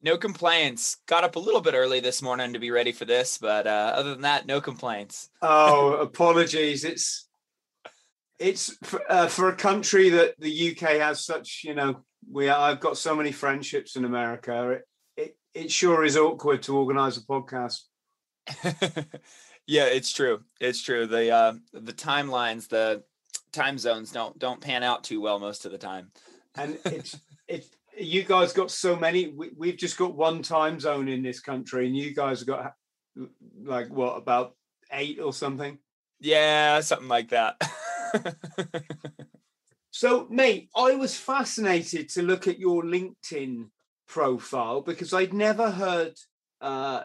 No complaints. Got up a little bit early this morning to be ready for this, but uh, other than that, no complaints. Oh, apologies. It's it's for, uh, for a country that the UK has such, you know, we I've got so many friendships in America. It it, it sure is awkward to organize a podcast. yeah, it's true. It's true. The uh, the timelines, the time zones don't don't pan out too well most of the time. And it's it's you guys got so many. We, we've just got one time zone in this country, and you guys got like what about eight or something? Yeah, something like that. so, mate, I was fascinated to look at your LinkedIn profile because I'd never heard. Uh,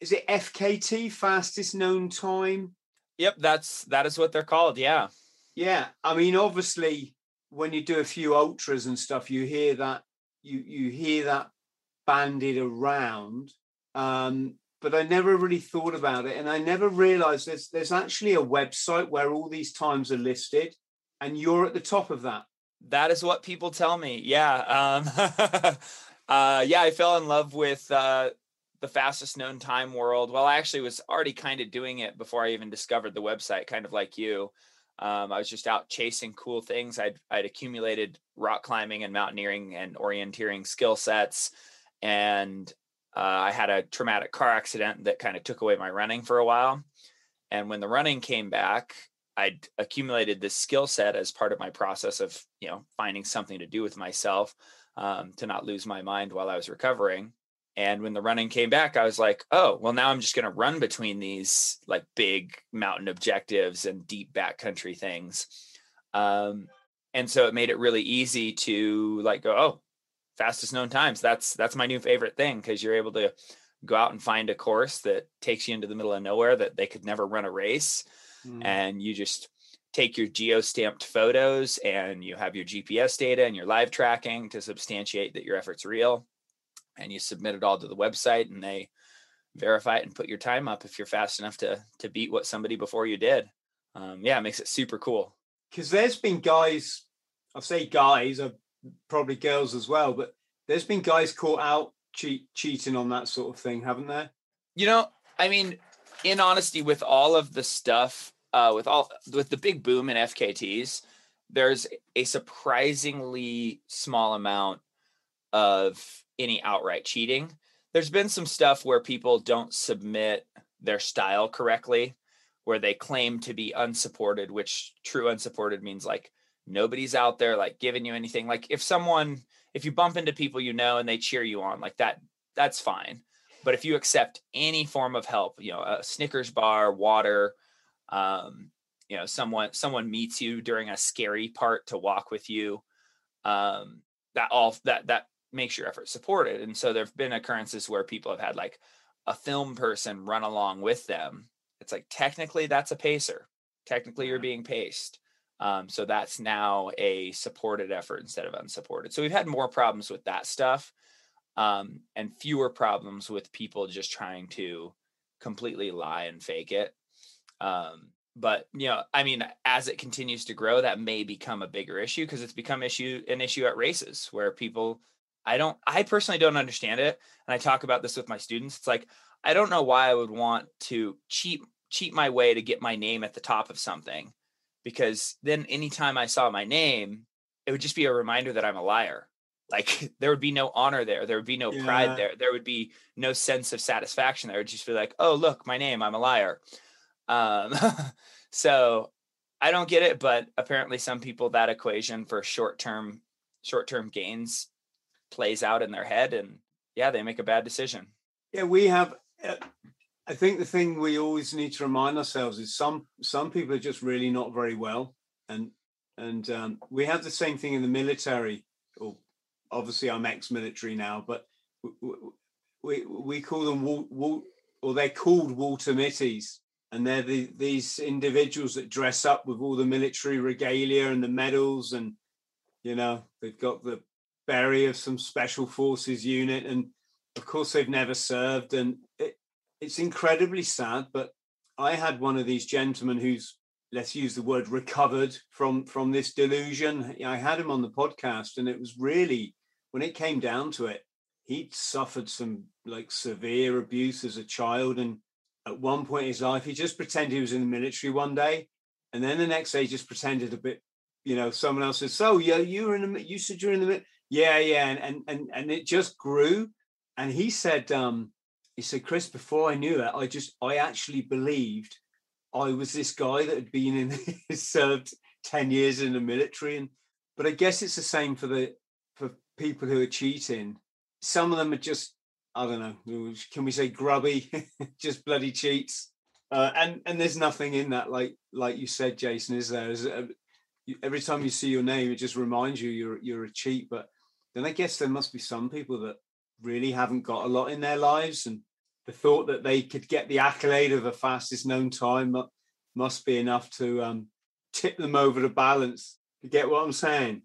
is it FKT, fastest known time? Yep, that's that is what they're called. Yeah. Yeah, I mean, obviously, when you do a few ultras and stuff, you hear that you you hear that banded around. Um, but I never really thought about it, and I never realized there's there's actually a website where all these times are listed, and you're at the top of that. That is what people tell me. Yeah, um, uh, yeah. I fell in love with uh, the fastest known time world. Well, I actually was already kind of doing it before I even discovered the website, kind of like you. Um, I was just out chasing cool things. I'd, I'd accumulated rock climbing and mountaineering and orienteering skill sets. And uh, I had a traumatic car accident that kind of took away my running for a while. And when the running came back, I'd accumulated this skill set as part of my process of, you know, finding something to do with myself um, to not lose my mind while I was recovering. And when the running came back, I was like, oh, well, now I'm just going to run between these like big mountain objectives and deep backcountry things. Um, and so it made it really easy to like go, oh, fastest known times. That's that's my new favorite thing because you're able to go out and find a course that takes you into the middle of nowhere that they could never run a race, mm. and you just take your geo stamped photos and you have your GPS data and your live tracking to substantiate that your effort's real and you submit it all to the website and they verify it and put your time up if you're fast enough to to beat what somebody before you did. Um, yeah, it makes it super cool. Because there's been guys, I'll say guys, uh, probably girls as well, but there's been guys caught out cheat, cheating on that sort of thing, haven't there? You know, I mean, in honesty, with all of the stuff, uh, with all with the big boom in FKTs, there's a surprisingly small amount of any outright cheating. There's been some stuff where people don't submit their style correctly, where they claim to be unsupported, which true unsupported means like nobody's out there like giving you anything. Like if someone, if you bump into people you know and they cheer you on, like that, that's fine. But if you accept any form of help, you know, a Snickers bar, water, um, you know, someone someone meets you during a scary part to walk with you, um, that all that that makes your effort supported. And so there have been occurrences where people have had like a film person run along with them. It's like technically that's a pacer. Technically you're being paced. Um, so that's now a supported effort instead of unsupported. So we've had more problems with that stuff um, and fewer problems with people just trying to completely lie and fake it. Um, but you know, I mean, as it continues to grow, that may become a bigger issue because it's become issue an issue at races where people I don't I personally don't understand it and I talk about this with my students. It's like I don't know why I would want to cheat cheat my way to get my name at the top of something because then anytime I saw my name, it would just be a reminder that I'm a liar. Like there would be no honor there. There would be no yeah. pride there. There would be no sense of satisfaction there. It would just be like, oh, look, my name, I'm a liar. Um, so I don't get it, but apparently some people that equation for short term short term gains plays out in their head, and yeah, they make a bad decision. Yeah, we have. Uh, I think the thing we always need to remind ourselves is some some people are just really not very well, and and um, we have the same thing in the military. Or obviously, I'm ex-military now, but we we, we call them wall, or they're called Walter Mitties, and they're the, these individuals that dress up with all the military regalia and the medals, and you know they've got the berry of some special forces unit, and of course they've never served, and it, it's incredibly sad. But I had one of these gentlemen who's let's use the word recovered from from this delusion. I had him on the podcast, and it was really when it came down to it, he'd suffered some like severe abuse as a child, and at one point in his life, he just pretended he was in the military one day, and then the next day, he just pretended a bit. You know, someone else said, "So, yeah, you were in the you said you're in the yeah, yeah," and and and and it just grew. And he said, um, he said, Chris, before I knew it, I just I actually believed I was this guy that had been in served 10 years in the military. And but I guess it's the same for the for people who are cheating. Some of them are just, I don't know, can we say grubby, just bloody cheats. Uh, and and there's nothing in that, like like you said, Jason, is there? Is, uh, every time you see your name, it just reminds you you're you're a cheat. But then I guess there must be some people that really haven't got a lot in their lives and the thought that they could get the accolade of the fastest known time must be enough to um, tip them over the balance. You get what I'm saying?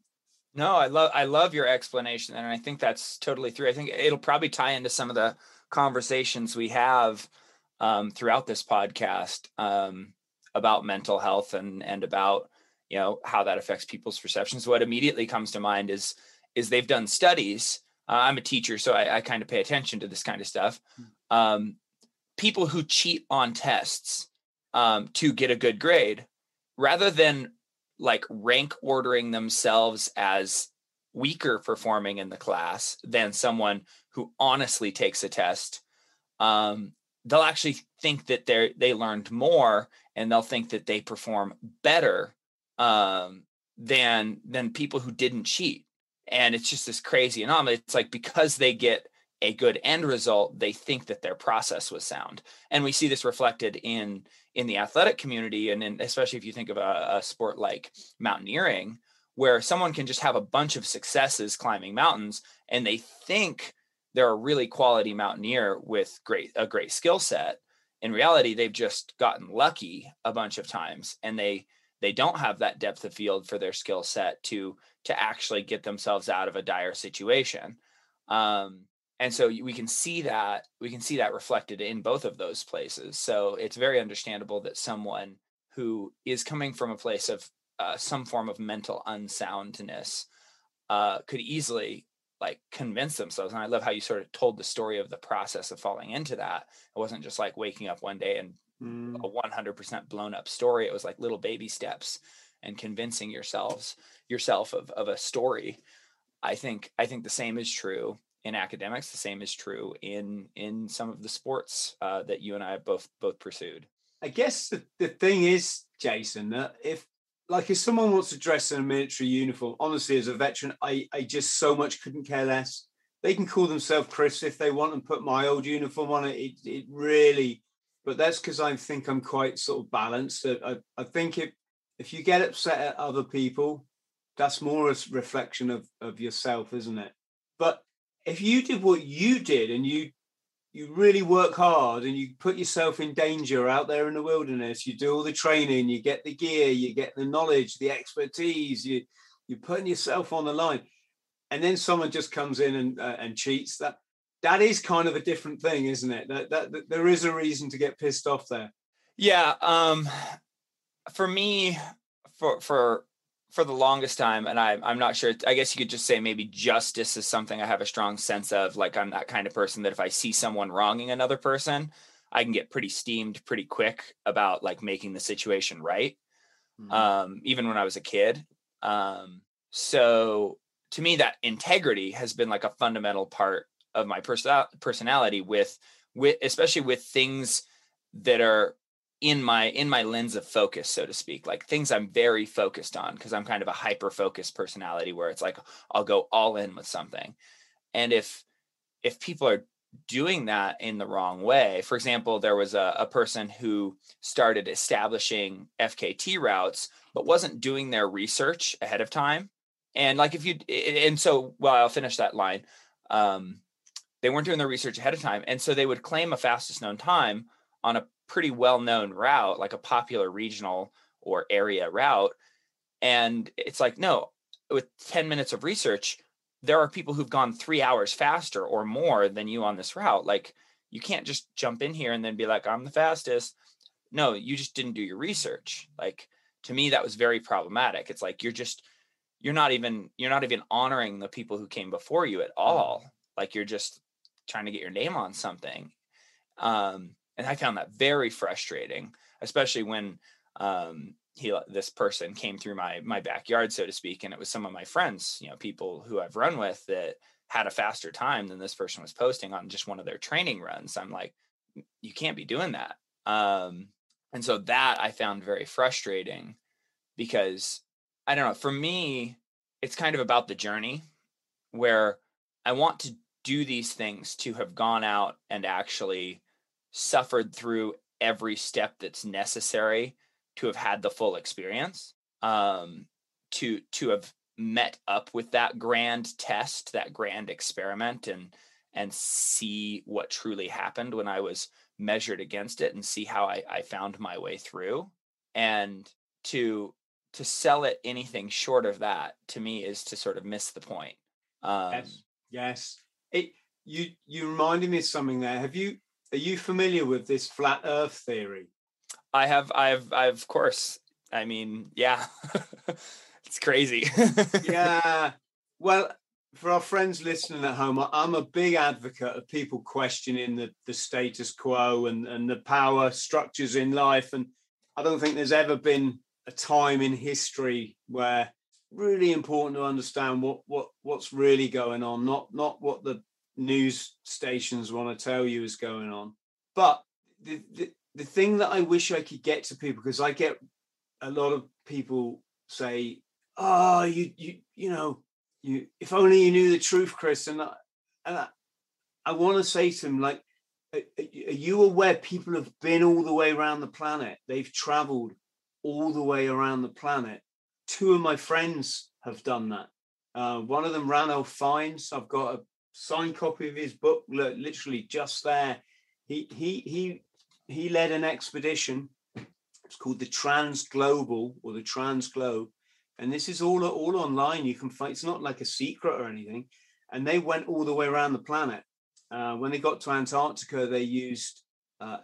No, I love I love your explanation, and I think that's totally true. I think it'll probably tie into some of the conversations we have um, throughout this podcast um, about mental health and and about you know how that affects people's perceptions. What immediately comes to mind is is they've done studies. Uh, I'm a teacher, so I, I kind of pay attention to this kind of stuff. Hmm um, people who cheat on tests um, to get a good grade, rather than like rank ordering themselves as weaker performing in the class than someone who honestly takes a test, um, they'll actually think that they they learned more and they'll think that they perform better um, than than people who didn't cheat. And it's just this crazy anomaly. It's like because they get a good end result, they think that their process was sound. And we see this reflected in in the athletic community, and in, especially if you think of a, a sport like mountaineering, where someone can just have a bunch of successes climbing mountains, and they think they're a really quality mountaineer with great a great skill set. In reality, they've just gotten lucky a bunch of times, and they they don't have that depth of field for their skill set to to actually get themselves out of a dire situation. Um, and so we can see that we can see that reflected in both of those places so it's very understandable that someone who is coming from a place of uh, some form of mental unsoundness uh, could easily like convince themselves and i love how you sort of told the story of the process of falling into that it wasn't just like waking up one day and mm. a 100% blown up story it was like little baby steps and convincing yourselves yourself of, of a story i think i think the same is true in academics. The same is true in in some of the sports uh, that you and I both both pursued. I guess the, the thing is, Jason, that if like if someone wants to dress in a military uniform, honestly, as a veteran, I I just so much couldn't care less. They can call themselves Chris if they want and put my old uniform on it. It, it really, but that's because I think I'm quite sort of balanced. I, I think if if you get upset at other people, that's more a reflection of of yourself, isn't it? But if you did what you did and you you really work hard and you put yourself in danger out there in the wilderness you do all the training you get the gear you get the knowledge the expertise you you're putting yourself on the line and then someone just comes in and uh, and cheats that that is kind of a different thing isn't it that, that, that there is a reason to get pissed off there yeah um for me for for for the longest time, and I, I'm not sure. I guess you could just say maybe justice is something I have a strong sense of. Like I'm that kind of person that if I see someone wronging another person, I can get pretty steamed pretty quick about like making the situation right. Mm-hmm. Um, even when I was a kid. Um, so to me, that integrity has been like a fundamental part of my person personality with with especially with things that are in my in my lens of focus so to speak like things i'm very focused on because i'm kind of a hyper focused personality where it's like i'll go all in with something. And if if people are doing that in the wrong way for example there was a, a person who started establishing fkt routes but wasn't doing their research ahead of time. And like if you and so well i'll finish that line. Um, they weren't doing their research ahead of time and so they would claim a fastest known time on a pretty well known route, like a popular regional or area route. And it's like, no, with 10 minutes of research, there are people who've gone three hours faster or more than you on this route. Like, you can't just jump in here and then be like, I'm the fastest. No, you just didn't do your research. Like, to me, that was very problematic. It's like, you're just, you're not even, you're not even honoring the people who came before you at mm-hmm. all. Like, you're just trying to get your name on something. Um, and I found that very frustrating, especially when um, he this person came through my my backyard, so to speak, and it was some of my friends, you know, people who I've run with that had a faster time than this person was posting on just one of their training runs. I'm like, you can't be doing that. Um, and so that I found very frustrating because I don't know, for me, it's kind of about the journey where I want to do these things to have gone out and actually suffered through every step that's necessary to have had the full experience um, to to have met up with that grand test that grand experiment and and see what truly happened when i was measured against it and see how i, I found my way through. And to to sell it anything short of that to me is to sort of miss the point. Um, yes yes it you you reminded me of something there have you are you familiar with this flat Earth theory? I have. I've. I've. Of course. I mean, yeah, it's crazy. yeah. Well, for our friends listening at home, I'm a big advocate of people questioning the, the status quo and, and the power structures in life. And I don't think there's ever been a time in history where really important to understand what what what's really going on, not not what the news stations want to tell you is going on. But the, the, the thing that I wish I could get to people, because I get a lot of people say, oh, you, you, you know, you, if only you knew the truth, Chris. And I, and I, I want to say to them, like, are you aware people have been all the way around the planet? They've traveled all the way around the planet. Two of my friends have done that. Uh, one of them, Ranulph Fiennes. I've got a signed copy of his book, literally just there. He he he he led an expedition. It's called the Trans Global or the Trans Globe, and this is all all online. You can find. It's not like a secret or anything. And they went all the way around the planet. Uh, when they got to Antarctica, they used, uh,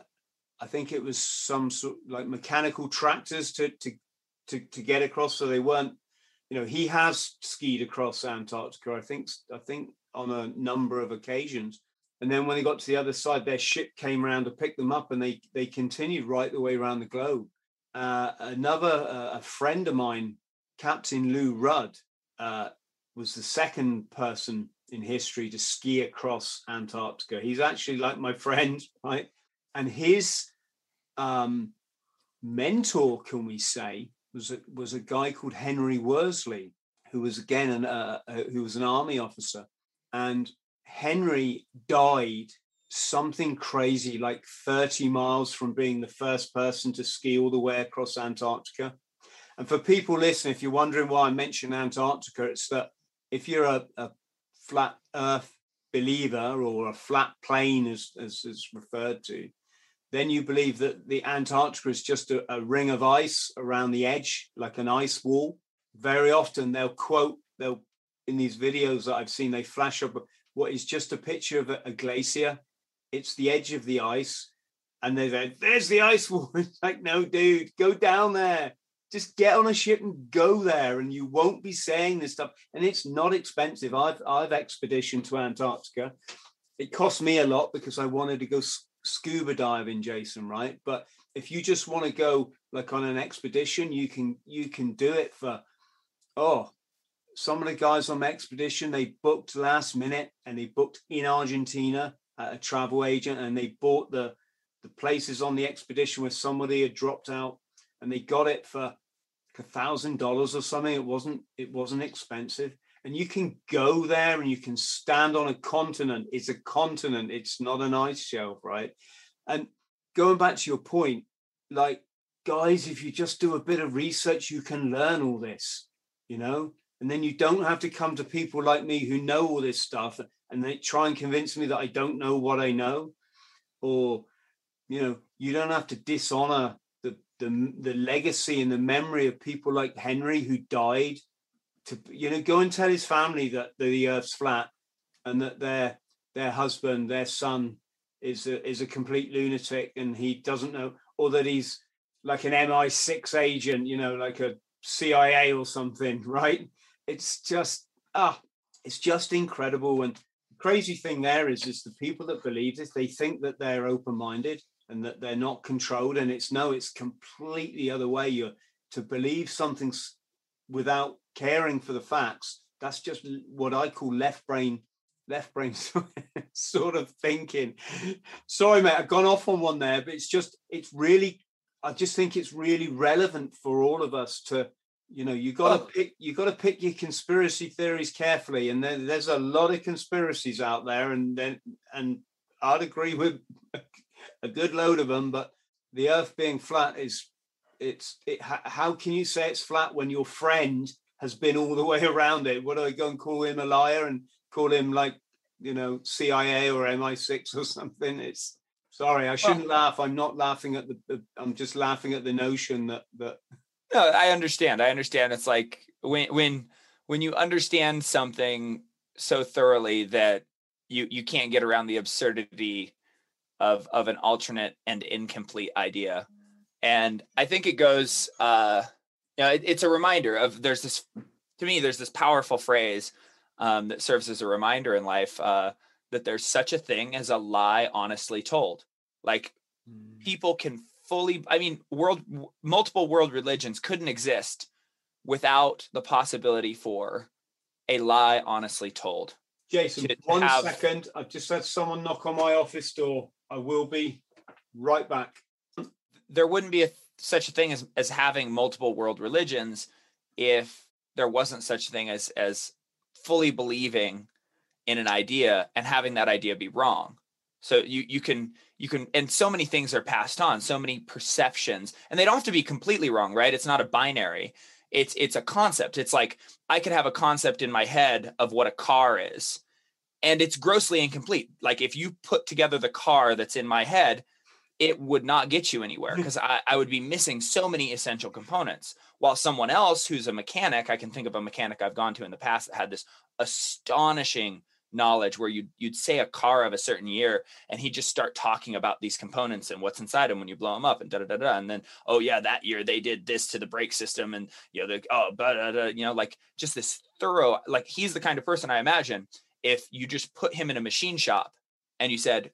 I think it was some sort like mechanical tractors to to to to get across. So they weren't, you know, he has skied across Antarctica. I think I think on a number of occasions. And then when they got to the other side, their ship came around to pick them up, and they they continued right the way around the globe. Uh, another uh, a friend of mine, Captain Lou Rudd, uh, was the second person in history to ski across Antarctica. He's actually like my friend, right? And his um, mentor, can we say, was a, was a guy called Henry Worsley, who was again an, uh, uh, who was an army officer and Henry died something crazy like 30 miles from being the first person to ski all the way across Antarctica. And for people listening, if you're wondering why I mention Antarctica, it's that if you're a, a flat earth believer or a flat plane as, as is referred to, then you believe that the Antarctica is just a, a ring of ice around the edge, like an ice wall. Very often they'll quote, they'll in these videos that I've seen, they flash up what is just a picture of a, a glacier. It's the edge of the ice. And they're there's the ice wall. It's like, no, dude, go down there. Just get on a ship and go there, and you won't be saying this stuff. And it's not expensive. I've I've expedition to Antarctica. It cost me a lot because I wanted to go scuba diving, Jason. Right, but if you just want to go like on an expedition, you can you can do it for oh some of the guys on the expedition they booked last minute and they booked in Argentina at a travel agent and they bought the the places on the expedition where somebody had dropped out and they got it for a thousand dollars or something. It wasn't it wasn't expensive. And you can go there and you can stand on a continent. It's a continent, it's not an ice shelf, right? And going back to your point, like guys, if you just do a bit of research, you can learn all this, you know, and then you don't have to come to people like me who know all this stuff and they try and convince me that I don't know what I know, or you know, you don't have to dishonor the the the legacy and the memory of people like Henry who died. To you know, go and tell his family that the Earth's flat and that their their husband, their son, is a, is a complete lunatic and he doesn't know, or that he's like an MI6 agent, you know, like a CIA or something, right? It's just ah, it's just incredible. And the crazy thing there is, is the people that believe this, they think that they're open-minded and that they're not controlled. And it's no, it's completely the other way. You're to believe something without caring for the facts. That's just what I call left brain left brain sort of thinking. Sorry, mate, I've gone off on one there, but it's just it's really I just think it's really relevant for all of us to, you know, you got to oh. pick you got to pick your conspiracy theories carefully, and then there's a lot of conspiracies out there, and then and I'd agree with a good load of them, but the Earth being flat is it's it. How can you say it's flat when your friend has been all the way around it? What do I go and call him a liar and call him like you know CIA or MI6 or something? It's Sorry, I shouldn't well, laugh. I'm not laughing at the. I'm just laughing at the notion that that. No, I understand. I understand. It's like when when when you understand something so thoroughly that you you can't get around the absurdity of of an alternate and incomplete idea, and I think it goes. uh you know, it, it's a reminder of there's this to me there's this powerful phrase um, that serves as a reminder in life. Uh, that there's such a thing as a lie honestly told. Like mm. people can fully I mean world multiple world religions couldn't exist without the possibility for a lie honestly told. Jason, to, one have, second. I've just had someone knock on my office door. I will be right back. There wouldn't be a, such a thing as, as having multiple world religions if there wasn't such a thing as as fully believing in an idea and having that idea be wrong. So you you can you can and so many things are passed on, so many perceptions, and they don't have to be completely wrong, right? It's not a binary. It's it's a concept. It's like I could have a concept in my head of what a car is, and it's grossly incomplete. Like if you put together the car that's in my head, it would not get you anywhere hmm. because I, I would be missing so many essential components. While someone else who's a mechanic, I can think of a mechanic I've gone to in the past that had this astonishing knowledge where you'd you'd say a car of a certain year and he'd just start talking about these components and what's inside them when you blow them up and da da da da and then oh yeah that year they did this to the brake system and you know the oh but you know like just this thorough like he's the kind of person I imagine if you just put him in a machine shop and you said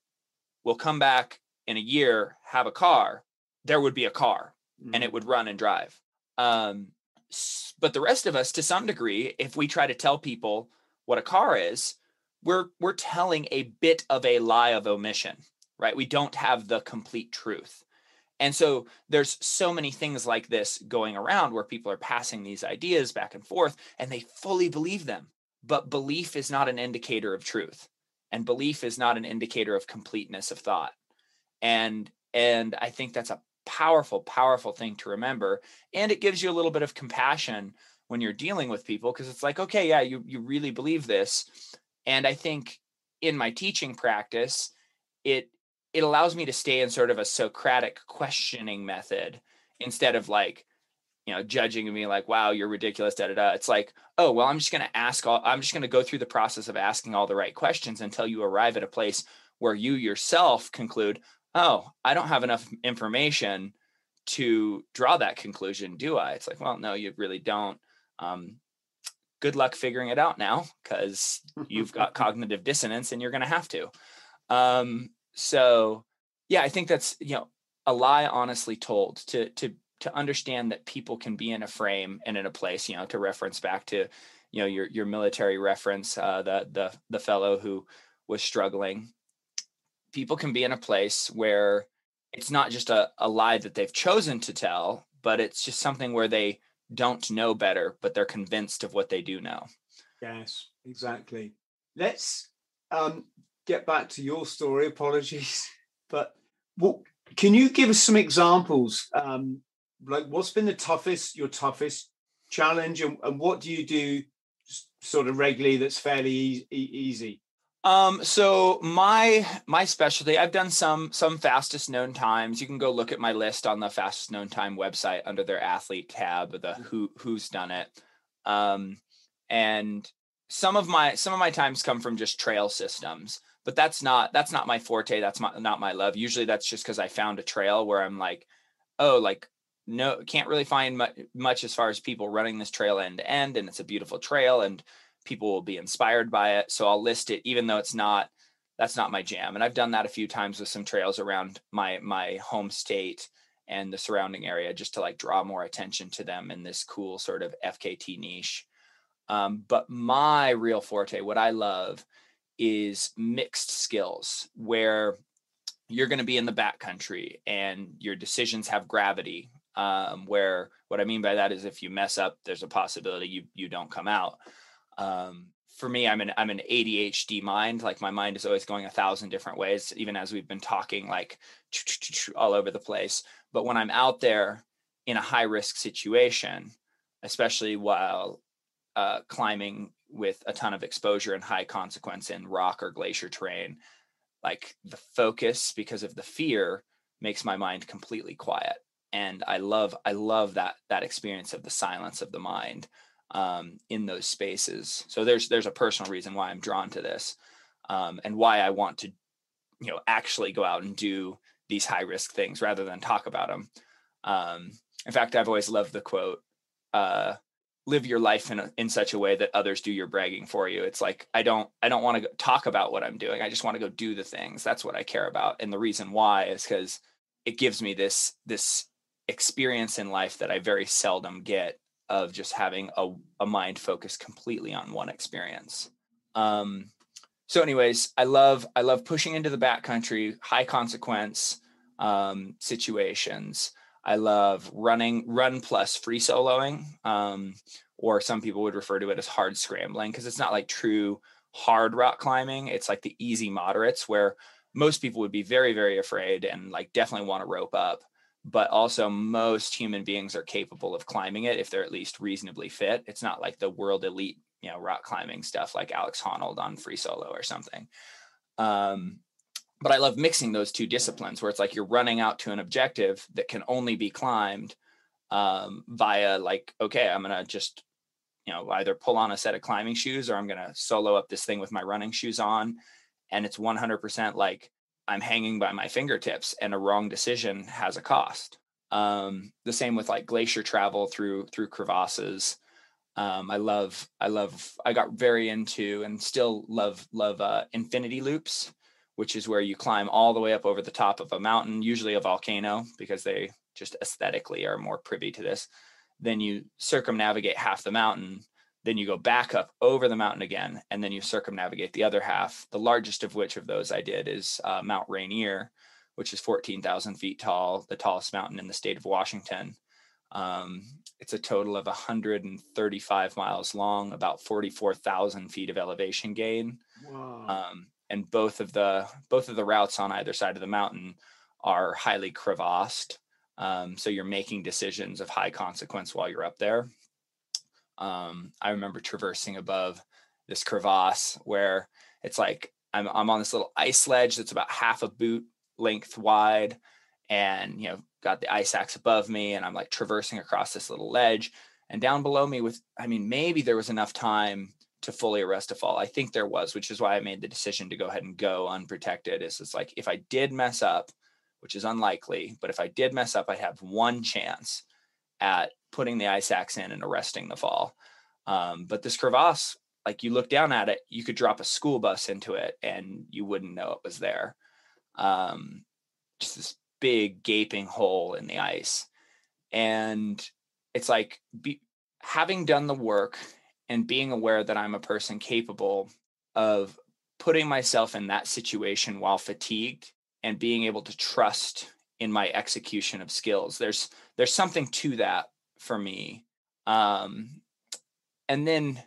we'll come back in a year have a car there would be a car mm-hmm. and it mm-hmm. would run and drive um but the rest of us to some degree if we try to tell people what a car is we're we're telling a bit of a lie of omission right we don't have the complete truth and so there's so many things like this going around where people are passing these ideas back and forth and they fully believe them but belief is not an indicator of truth and belief is not an indicator of completeness of thought and and i think that's a powerful powerful thing to remember and it gives you a little bit of compassion when you're dealing with people because it's like okay yeah you you really believe this and I think in my teaching practice, it it allows me to stay in sort of a Socratic questioning method instead of like, you know, judging me like, wow, you're ridiculous, da da da. It's like, oh, well, I'm just gonna ask all I'm just gonna go through the process of asking all the right questions until you arrive at a place where you yourself conclude, oh, I don't have enough information to draw that conclusion, do I? It's like, well, no, you really don't. Um, good luck figuring it out now because you've got cognitive dissonance and you're going to have to. Um, so yeah, I think that's, you know, a lie honestly told to, to, to understand that people can be in a frame and in a place, you know, to reference back to, you know, your, your military reference, uh, the, the, the fellow who was struggling, people can be in a place where it's not just a, a lie that they've chosen to tell, but it's just something where they don't know better, but they're convinced of what they do know. Yes, exactly. Let's um, get back to your story. Apologies, but can you give us some examples? Um, like, what's been the toughest, your toughest challenge, and, and what do you do sort of regularly that's fairly e- easy? Um, so my my specialty, I've done some some fastest known times. You can go look at my list on the fastest known time website under their athlete tab, the mm-hmm. who who's done it. Um, and some of my some of my times come from just trail systems, but that's not that's not my forte. That's my, not my love. Usually that's just because I found a trail where I'm like, oh, like no, can't really find much, much as far as people running this trail end to end, and it's a beautiful trail and people will be inspired by it. So I'll list it, even though it's not that's not my jam. And I've done that a few times with some trails around my my home state and the surrounding area, just to like draw more attention to them in this cool sort of FKT niche. Um, but my real forte, what I love, is mixed skills, where you're going to be in the backcountry and your decisions have gravity. Um, where what I mean by that is if you mess up, there's a possibility you you don't come out um, for me, I'm an I'm an ADHD mind. Like my mind is always going a thousand different ways, even as we've been talking, like all over the place. But when I'm out there in a high risk situation, especially while uh, climbing with a ton of exposure and high consequence in rock or glacier terrain, like the focus because of the fear makes my mind completely quiet. And I love I love that that experience of the silence of the mind um, in those spaces. So there's there's a personal reason why I'm drawn to this, um, and why I want to, you know, actually go out and do these high risk things rather than talk about them. Um, in fact, I've always loved the quote, uh, "Live your life in a, in such a way that others do your bragging for you." It's like I don't I don't want to talk about what I'm doing. I just want to go do the things. That's what I care about, and the reason why is because it gives me this this experience in life that I very seldom get of just having a, a mind focused completely on one experience. Um, so anyways, I love, I love pushing into the backcountry, high consequence um, situations. I love running, run plus free soloing, um, or some people would refer to it as hard scrambling because it's not like true hard rock climbing. It's like the easy moderates where most people would be very, very afraid and like definitely want to rope up but also most human beings are capable of climbing it if they're at least reasonably fit. It's not like the world elite, you know, rock climbing stuff like Alex Honnold on free solo or something. Um, but I love mixing those two disciplines where it's like you're running out to an objective that can only be climbed um, via like, okay, I'm gonna just, you know, either pull on a set of climbing shoes or I'm gonna solo up this thing with my running shoes on, and it's 100% like I'm hanging by my fingertips and a wrong decision has a cost. Um, the same with like glacier travel through through crevasses. Um, I love I love I got very into and still love love uh, infinity loops, which is where you climb all the way up over the top of a mountain, usually a volcano, because they just aesthetically are more privy to this. Then you circumnavigate half the mountain then you go back up over the mountain again, and then you circumnavigate the other half. The largest of which of those I did is uh, Mount Rainier, which is 14,000 feet tall, the tallest mountain in the state of Washington. Um, it's a total of 135 miles long, about 44,000 feet of elevation gain. Um, and both of the both of the routes on either side of the mountain are highly crevassed. Um, so you're making decisions of high consequence while you're up there. Um, I remember traversing above this crevasse where it's like I'm I'm on this little ice ledge that's about half a boot length wide, and you know got the ice axe above me, and I'm like traversing across this little ledge, and down below me with I mean maybe there was enough time to fully arrest a fall. I think there was, which is why I made the decision to go ahead and go unprotected. Is it's like if I did mess up, which is unlikely, but if I did mess up, I'd have one chance at putting the ice axe in and arresting the fall. Um, but this crevasse, like you look down at it, you could drop a school bus into it and you wouldn't know it was there. Um, just this big gaping hole in the ice. And it's like be, having done the work and being aware that I'm a person capable of putting myself in that situation while fatigued and being able to trust in my execution of skills. There's there's something to that for me. Um, and then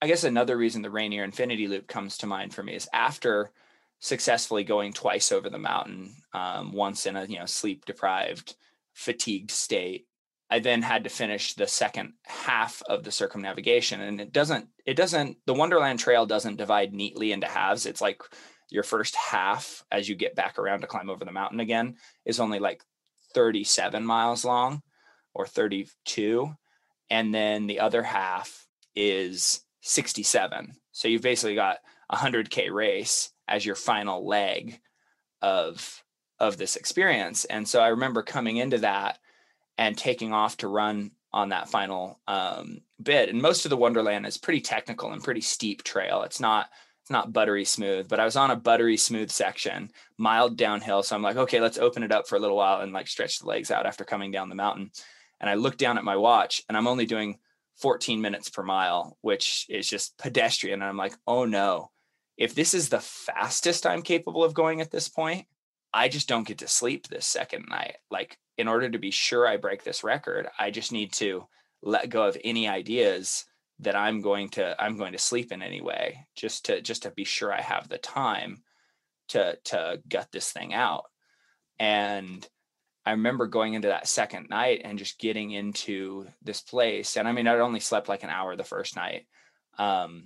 I guess another reason the Rainier Infinity Loop comes to mind for me is after successfully going twice over the mountain, um, once in a you know sleep deprived, fatigued state. I then had to finish the second half of the circumnavigation, and it doesn't. It doesn't. The Wonderland Trail doesn't divide neatly into halves. It's like your first half as you get back around to climb over the mountain again is only like 37 miles long or 32 and then the other half is 67 so you've basically got a 100k race as your final leg of of this experience. And so i remember coming into that and taking off to run on that final um, bit and most of the wonderland is pretty technical and pretty steep trail. It's not it's not buttery smooth, but I was on a buttery smooth section, mild downhill. So I'm like, okay, let's open it up for a little while and like stretch the legs out after coming down the mountain. And I look down at my watch and I'm only doing 14 minutes per mile, which is just pedestrian. And I'm like, oh no, if this is the fastest I'm capable of going at this point, I just don't get to sleep this second night. Like, in order to be sure I break this record, I just need to let go of any ideas that I'm going to I'm going to sleep in anyway, just to just to be sure I have the time to to gut this thing out. And I remember going into that second night and just getting into this place. And I mean, I'd only slept like an hour the first night, um,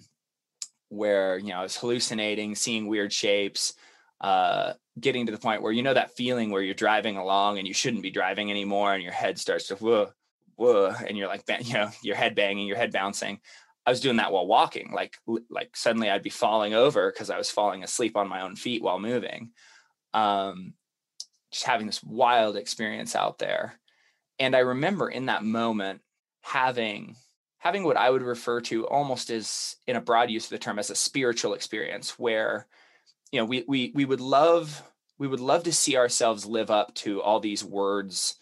where you know I was hallucinating, seeing weird shapes, uh, getting to the point where you know that feeling where you're driving along and you shouldn't be driving anymore, and your head starts to whoa, whoa, and you're like, you know, your head banging, your head bouncing. I was doing that while walking. Like, like suddenly I'd be falling over because I was falling asleep on my own feet while moving. Um, just having this wild experience out there. And I remember in that moment having having what I would refer to almost as in a broad use of the term as a spiritual experience where you know we we we would love we would love to see ourselves live up to all these words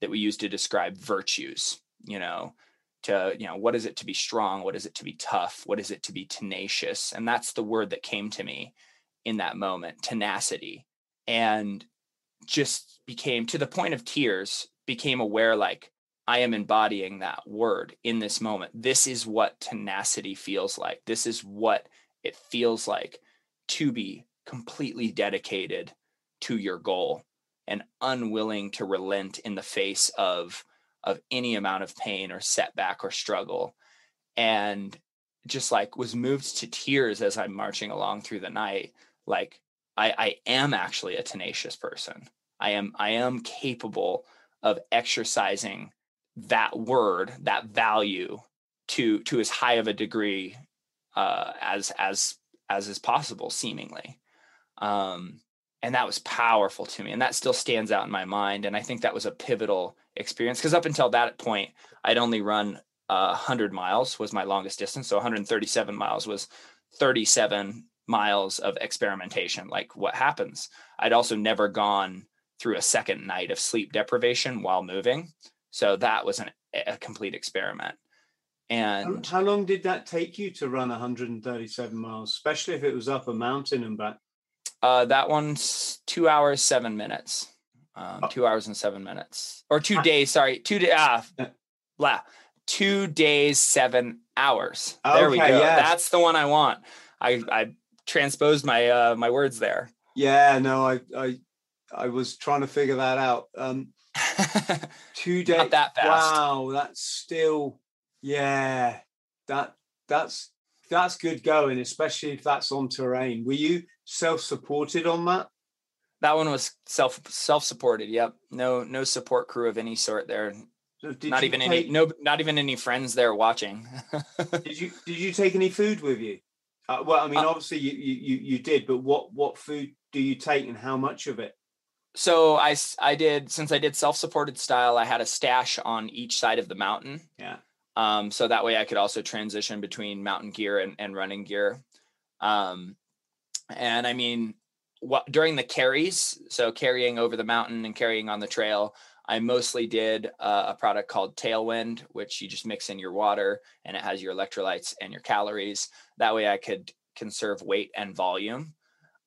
that we use to describe virtues, you know, to, you know, what is it to be strong? What is it to be tough? What is it to be tenacious? And that's the word that came to me in that moment tenacity. And just became to the point of tears, became aware like, I am embodying that word in this moment. This is what tenacity feels like. This is what it feels like to be completely dedicated to your goal and unwilling to relent in the face of of any amount of pain or setback or struggle. And just like was moved to tears as i'm marching along through the night. Like i i am actually a tenacious person. I am i am capable of exercising that word that value to to as high of a degree uh as as as is possible seemingly. Um and that was powerful to me and that still stands out in my mind and i think that was a pivotal experience because up until that point i'd only run uh, 100 miles was my longest distance so 137 miles was 37 miles of experimentation like what happens? I'd also never gone through a second night of sleep deprivation while moving so that was an, a complete experiment and how long did that take you to run 137 miles especially if it was up a mountain and back uh, that one's two hours seven minutes. Um, oh. Two hours and seven minutes, or two days. Sorry, two days. Ah, blah. Two days, seven hours. There okay, we go. Yes. That's the one I want. I I transposed my uh my words there. Yeah, no, I I I was trying to figure that out. Um, two days. Not that fast. Wow, that's still yeah. That that's that's good going, especially if that's on terrain. Were you self-supported on that? That one was self self-supported. Yep. No no support crew of any sort there. So not even take, any no not even any friends there watching. did you did you take any food with you? Uh, well, I mean, uh, obviously you, you you did, but what what food do you take and how much of it? So I I did since I did self-supported style, I had a stash on each side of the mountain. Yeah. Um, so that way I could also transition between mountain gear and, and running gear. Um, and I mean, what during the carries, so carrying over the mountain and carrying on the trail, I mostly did uh, a product called Tailwind, which you just mix in your water and it has your electrolytes and your calories. That way I could conserve weight and volume.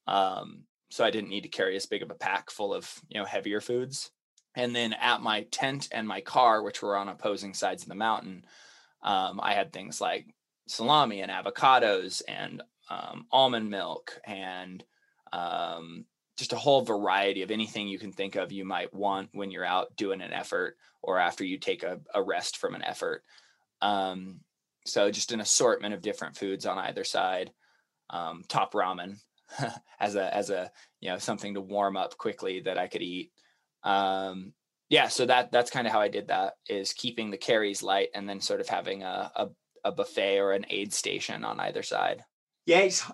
Um, so I didn't need to carry as big of a pack full of you know heavier foods. And then at my tent and my car, which were on opposing sides of the mountain, um, I had things like salami and avocados and um, almond milk and um, just a whole variety of anything you can think of you might want when you're out doing an effort or after you take a, a rest from an effort. Um, so just an assortment of different foods on either side. Um, top ramen as a as a you know something to warm up quickly that I could eat. Um, yeah, so that that's kind of how I did that is keeping the carries light and then sort of having a, a a buffet or an aid station on either side. Yeah, it's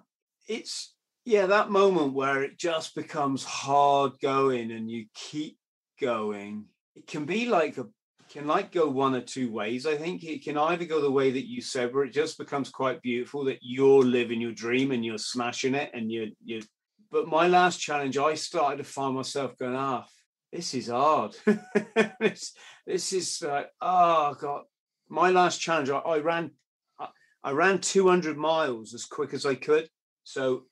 it's yeah that moment where it just becomes hard going and you keep going. It can be like a can like go one or two ways. I think it can either go the way that you said, where it just becomes quite beautiful that you're living your dream and you're smashing it and you you. But my last challenge, I started to find myself going, ah, this is hard. this, this is like, oh god. My last challenge, I, I ran, I, I ran 200 miles as quick as I could. So,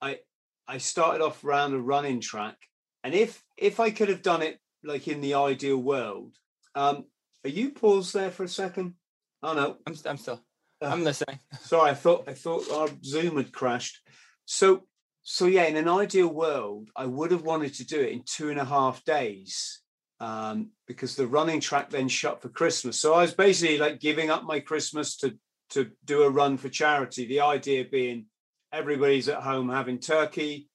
I I started off around a running track, and if if I could have done it like in the ideal world, um, are you paused there for a second? Oh no, I'm I'm still uh, I'm listening. sorry, I thought I thought our Zoom had crashed. So so yeah, in an ideal world, I would have wanted to do it in two and a half days um, because the running track then shut for Christmas. So I was basically like giving up my Christmas to to do a run for charity. The idea being everybody's at home having turkey,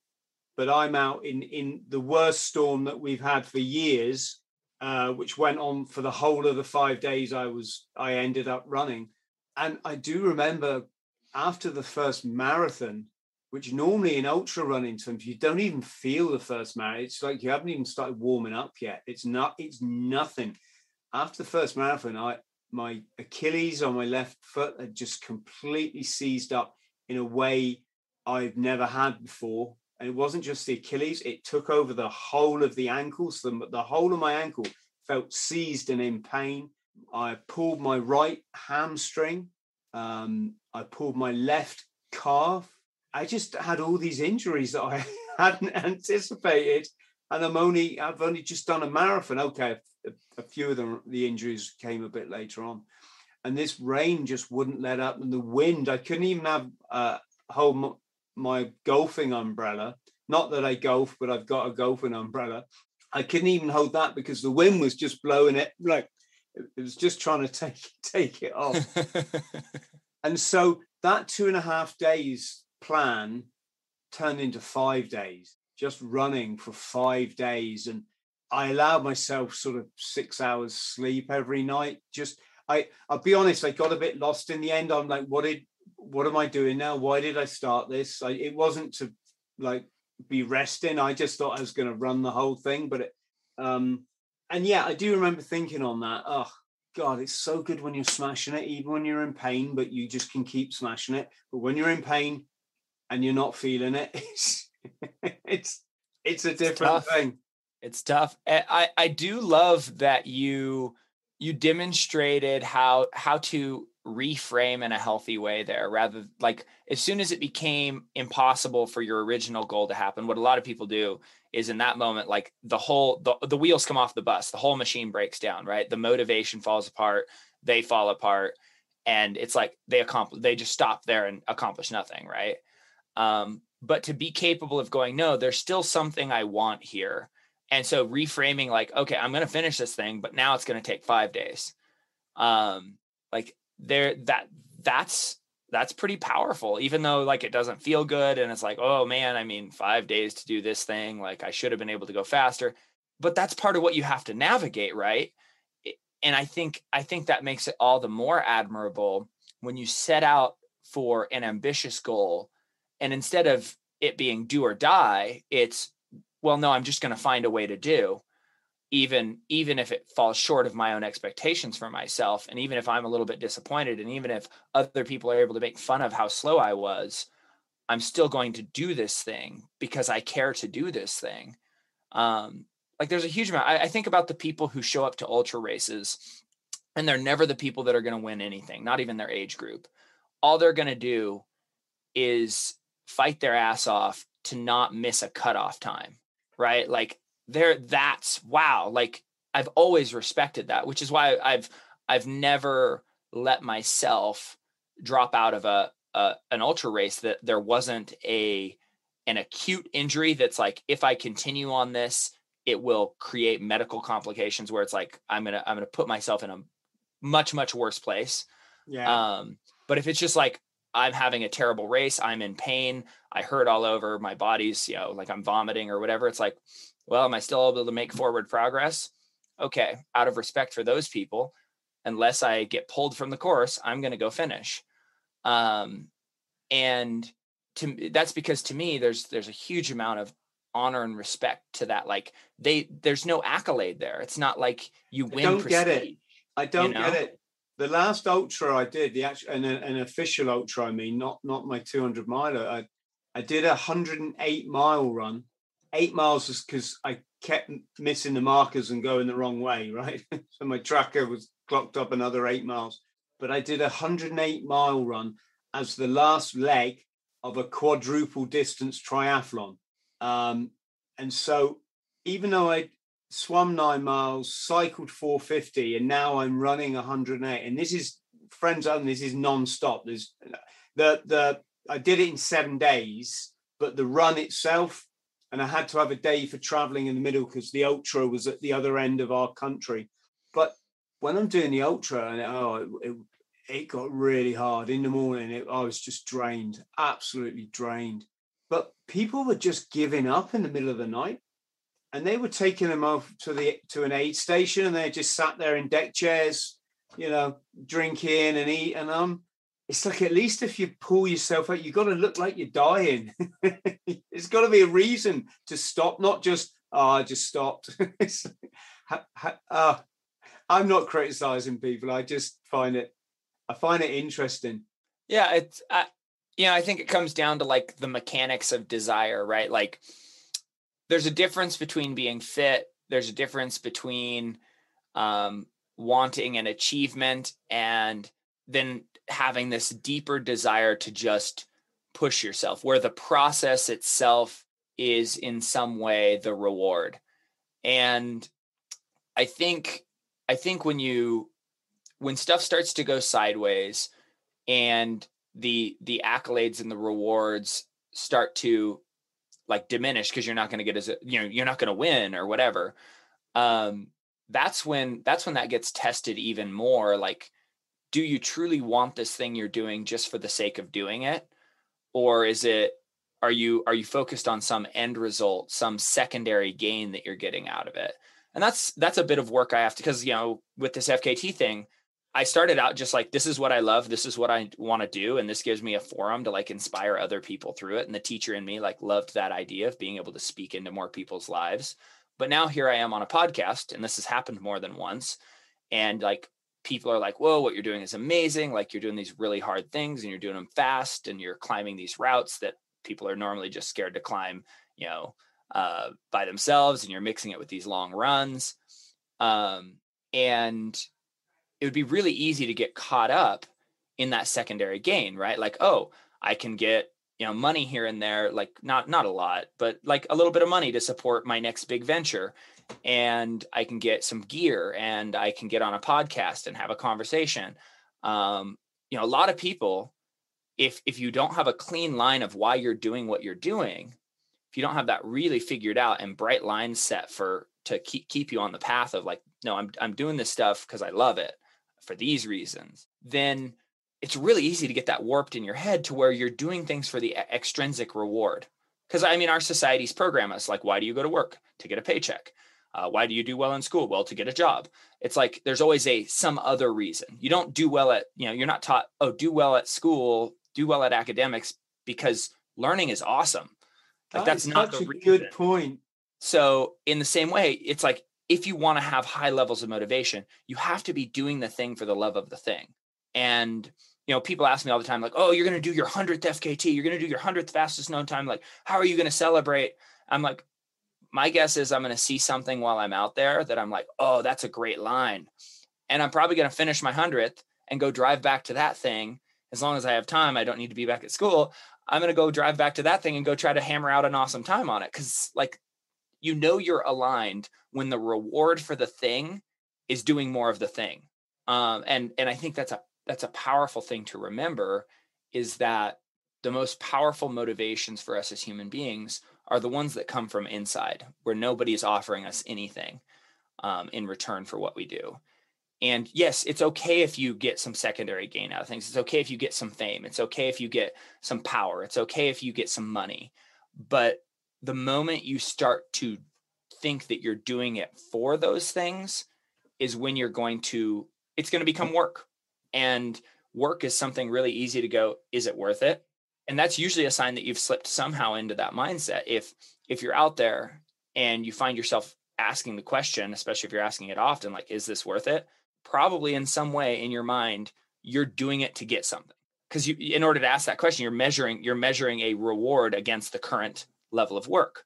but I'm out in in the worst storm that we've had for years uh, which went on for the whole of the five days I was I ended up running. And I do remember after the first marathon, which normally in ultra running terms you don't even feel the first marathon. It's like you haven't even started warming up yet. It's not. It's nothing. After the first marathon, I my Achilles on my left foot had just completely seized up in a way I've never had before and it wasn't just the Achilles, it took over the whole of the ankles. The, the whole of my ankle felt seized and in pain. I pulled my right hamstring. Um, I pulled my left calf. I just had all these injuries that I hadn't anticipated. And I'm only, I've only just done a marathon. Okay, a, a few of them, the injuries came a bit later on. And this rain just wouldn't let up. And the wind, I couldn't even have uh, hold my golfing umbrella. Not that I golf, but I've got a golfing umbrella. I couldn't even hold that because the wind was just blowing it like it was just trying to take take it off. and so that two and a half days plan turned into five days, just running for five days. And I allowed myself sort of six hours sleep every night. Just I I'll be honest, I got a bit lost in the end. I'm like, what did what am I doing now? Why did I start this? I, it wasn't to like be resting. I just thought I was going to run the whole thing, but it, um, and yeah, I do remember thinking on that. Oh God, it's so good when you're smashing it, even when you're in pain, but you just can keep smashing it. But when you're in pain and you're not feeling it, it's it's it's a different it's thing. It's tough. Eh, I I do love that you you demonstrated how how to reframe in a healthy way there rather like as soon as it became impossible for your original goal to happen what a lot of people do is in that moment like the whole the, the wheels come off the bus the whole machine breaks down right the motivation falls apart they fall apart and it's like they accomplish they just stop there and accomplish nothing right um, but to be capable of going no there's still something i want here. And so reframing like okay i'm going to finish this thing but now it's going to take five days. Um like there that that's that's pretty powerful even though like it doesn't feel good and it's like oh man i mean 5 days to do this thing like i should have been able to go faster. But that's part of what you have to navigate right? And i think i think that makes it all the more admirable when you set out for an ambitious goal and instead of it being do or die it's well no i'm just going to find a way to do even even if it falls short of my own expectations for myself and even if i'm a little bit disappointed and even if other people are able to make fun of how slow i was i'm still going to do this thing because i care to do this thing. Um like there's a huge amount I, I think about the people who show up to ultra races and they're never the people that are going to win anything not even their age group. All they're going to do is fight their ass off to not miss a cutoff time, right? Like there, that's wow. Like I've always respected that, which is why I've I've never let myself drop out of a, a an ultra race that there wasn't a an acute injury that's like if I continue on this, it will create medical complications where it's like I'm gonna I'm gonna put myself in a much much worse place. Yeah. Um, but if it's just like I'm having a terrible race, I'm in pain, I hurt all over, my body's you know like I'm vomiting or whatever, it's like, well, am I still able to make forward progress? Okay, out of respect for those people, unless I get pulled from the course, I'm going to go finish. Um, and to that's because to me, there's there's a huge amount of honor and respect to that. Like they, there's no accolade there. It's not like you win. I don't prestige, get it. I don't you know? get it. The last ultra I did, the actual an, an official ultra, I mean, not not my 200 miler. I I did a 108 mile run. Eight miles was because I kept missing the markers and going the wrong way, right? so my tracker was clocked up another eight miles. But I did a 108 mile run as the last leg of a quadruple distance triathlon. Um, and so even though I swum nine miles, cycled 450, and now I'm running 108, and this is friends only, this is non-stop. There's the the I did it in seven days, but the run itself, and I had to have a day for traveling in the middle because the ultra was at the other end of our country. But when I'm doing the ultra, and oh, it, it got really hard in the morning. It, I was just drained, absolutely drained. But people were just giving up in the middle of the night, and they were taking them off to the to an aid station, and they just sat there in deck chairs, you know, drinking and eating. And um, it's like at least if you pull yourself out, you've got to look like you're dying. It's got to be a reason to stop, not just oh, I just stopped. Uh, I'm not criticizing people. I just find it, I find it interesting. Yeah, it's I, you know, I think it comes down to like the mechanics of desire, right? Like there's a difference between being fit, there's a difference between um wanting an achievement and then having this deeper desire to just push yourself where the process itself is in some way the reward. And I think I think when you when stuff starts to go sideways and the the accolades and the rewards start to like diminish because you're not going to get as you know you're not going to win or whatever um that's when that's when that gets tested even more like do you truly want this thing you're doing just for the sake of doing it? Or is it are you are you focused on some end result some secondary gain that you're getting out of it? And that's that's a bit of work i have to because you know with this fkt thing i started out just like this is what i love. This is what i want to do. And this gives me a forum to like inspire other people through it. And the teacher in me like loved that idea of being able to speak into more people's lives. But now here i am on a podcast and this has happened more than once. And like people are like whoa what you're doing is amazing. Like you're doing these really hard things and you're doing them fast and you're climbing these routes that people are normally just scared to climb you know uh, by themselves and you're mixing it with these long runs. Um, and it would be really easy to get caught up in that secondary gain right? Like oh i can get you know money here and there like not not a lot but like a little bit of money to support my next big venture. And i can get some gear and i can get on a podcast and have a conversation. Um, you know a lot of people if if you don't have a clean line of why you're doing what you're doing if you don't have that really figured out and bright lines set for to keep keep you on the path of like no i'm i'm doing this stuff because i love it for these reasons then it's really easy to get that warped in your head to where you're doing things for the extrinsic reward. Because i mean our societies program us like why do you go to work? To get a paycheck. Uh, why do you do well in school? Well to get a job. It's like there's always a some other reason. You don't do well at you know you're not taught oh do well at school do well at academics because learning is awesome. Like That that's not a reason. good point. So, in the same way, it's like if you want to have high levels of motivation, you have to be doing the thing for the love of the thing. And, you know, people ask me all the time, like, oh, you're going to do your 100th FKT, you're going to do your 100th fastest known time. Like, how are you going to celebrate? I'm like, my guess is I'm going to see something while I'm out there that I'm like, oh, that's a great line. And I'm probably going to finish my 100th and go drive back to that thing. As long as I have time, I don't need to be back at school. I'm going to go drive back to that thing and go try to hammer out an awesome time on it. Cause like, you know, you're aligned when the reward for the thing is doing more of the thing. Um, and, and I think that's a, that's a powerful thing to remember is that the most powerful motivations for us as human beings are the ones that come from inside where nobody is offering us anything um, in return for what we do. And yes, it's okay if you get some secondary gain out of things. It's okay if you get some fame. It's okay if you get some power. It's okay if you get some money. But the moment you start to think that you're doing it for those things is when you're going to, it's going to become work. And work is something really easy to go, is it worth it? And that's usually a sign that you've slipped somehow into that mindset. If if you're out there and you find yourself asking the question, especially if you're asking it often, like, is this worth it? probably in some way in your mind you're doing it to get something because you in order to ask that question you're measuring you're measuring a reward against the current level of work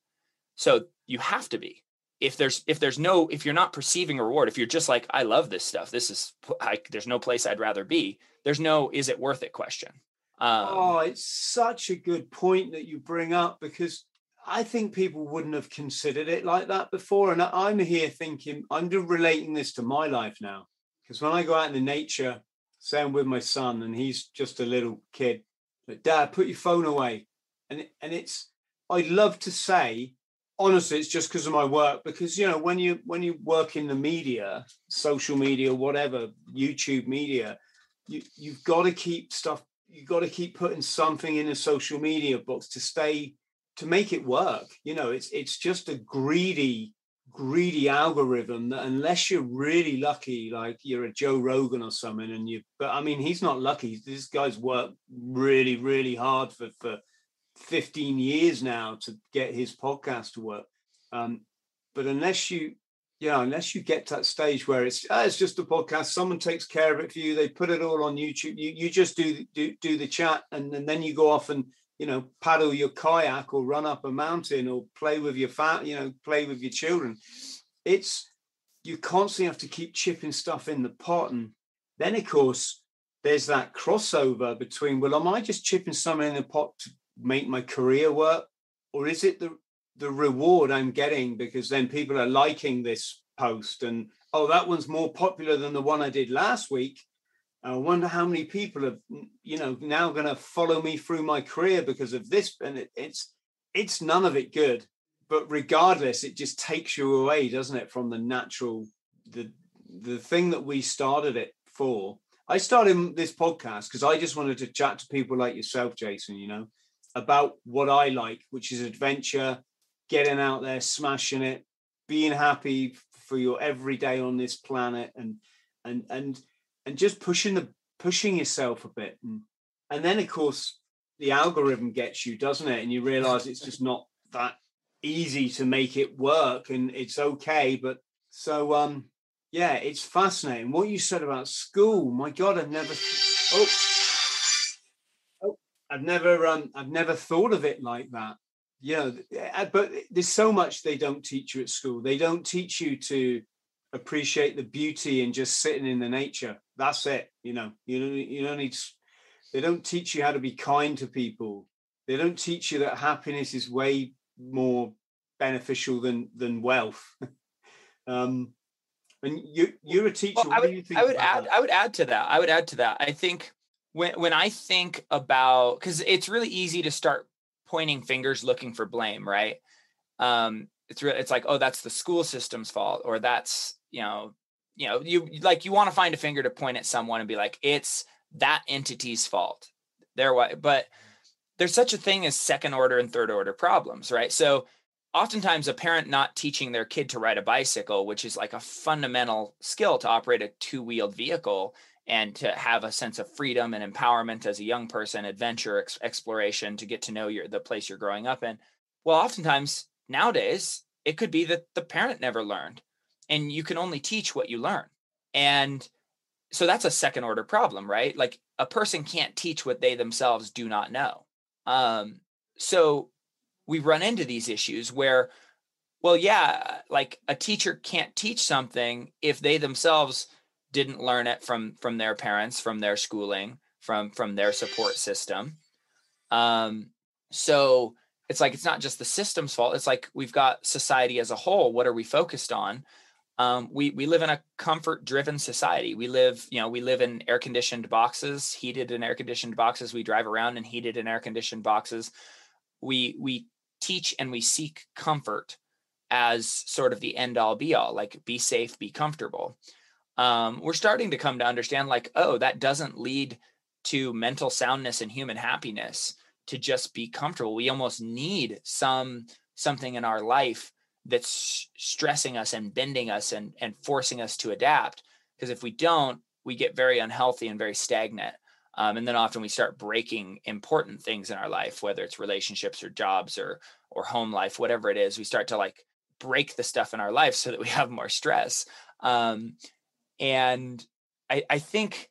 so you have to be if there's if there's no if you're not perceiving a reward if you're just like i love this stuff this is I, there's no place i'd rather be there's no is it worth it question um, oh it's such a good point that you bring up because I think people wouldn't have considered it like that before. And I'm here thinking, I'm relating this to my life now. Because when I go out in the nature, say I'm with my son and he's just a little kid, but dad, put your phone away. And, and it's, I'd love to say, honestly, it's just because of my work. Because, you know, when you, when you work in the media, social media, whatever, YouTube media, you, you've got to keep stuff, you've got to keep putting something in a social media box to stay, to make it work. You know, it's, it's just a greedy, greedy algorithm that unless you're really lucky, like you're a Joe Rogan or something, and you but I mean he's not lucky. This guy's worked really, really hard for for 15 years now to get his podcast to work. Um, but unless you you know, unless you get to that stage where it's oh, it's just a podcast, someone takes care of it for you, they put it all on YouTube, you you just do do do the chat and, and then you go off and you know, paddle your kayak or run up a mountain or play with your fat, you know, play with your children. It's you constantly have to keep chipping stuff in the pot. And then of course there's that crossover between, well, am I just chipping something in the pot to make my career work? Or is it the the reward I'm getting because then people are liking this post and oh that one's more popular than the one I did last week I wonder how many people are, you know, now going to follow me through my career because of this. And it, it's it's none of it good. But regardless, it just takes you away, doesn't it, from the natural, the the thing that we started it for. I started this podcast because I just wanted to chat to people like yourself, Jason. You know, about what I like, which is adventure, getting out there, smashing it, being happy for your every day on this planet, and and and and just pushing the pushing yourself a bit. And and then of course the algorithm gets you doesn't it? And you realize it's just not that easy to make it work and it's okay. But so um yeah it's fascinating. What you said about school my god i've never oh i've never um i've never thought of it like that yeah but there's so much they don't teach you at school they don't teach you to appreciate the beauty in just sitting in the nature. That's it. You know, you don't, you don't need, they don't teach you how to be kind to people. They don't teach you that happiness is way more beneficial than, than wealth. um, and you, you're a teacher. Well, I would, I would add, that? I would add to that. I would add to that. I think when, when I think about, cause it's really easy to start pointing fingers, looking for blame, right? Um, it's really it's like oh that's the school system's fault or that's you know you know you like you want to find a finger to point at someone and be like it's that entity's fault there what but there's such a thing as second order and third order problems right so oftentimes a parent not teaching their kid to ride a bicycle which is like a fundamental skill to operate a two-wheeled vehicle and to have a sense of freedom and empowerment as a young person adventure ex- exploration to get to know your the place you're growing up in. Well oftentimes nowadays it could be that the parent never learned and you can only teach what you learn. And so that's a second order problem right? Like a person can't teach what they themselves do not know. Um, so we run into these issues where well yeah like a teacher can't teach something if they themselves didn't learn it from from their parents from their schooling from from their support system Um, so it's like it's not just the system's fault. It's like we've got society as a whole. What are we focused on? Um, we we live in a comfort driven society. We live, you know, we live in air conditioned boxes, heated and air conditioned boxes. We drive around in heated and air conditioned boxes. We we teach and we seek comfort as sort of the end all be all, like be safe, be comfortable. Um, we're starting to come to understand, like, oh, that doesn't lead to mental soundness and human happiness to just be comfortable. We almost need some something in our life that's stressing us and bending us and and forcing us to adapt. Because if we don't, we get very unhealthy and very stagnant. Um, and then often we start breaking important things in our life, whether it's relationships or jobs or or home life, whatever it is. We start to like break the stuff in our life so that we have more stress. Um, and I, I think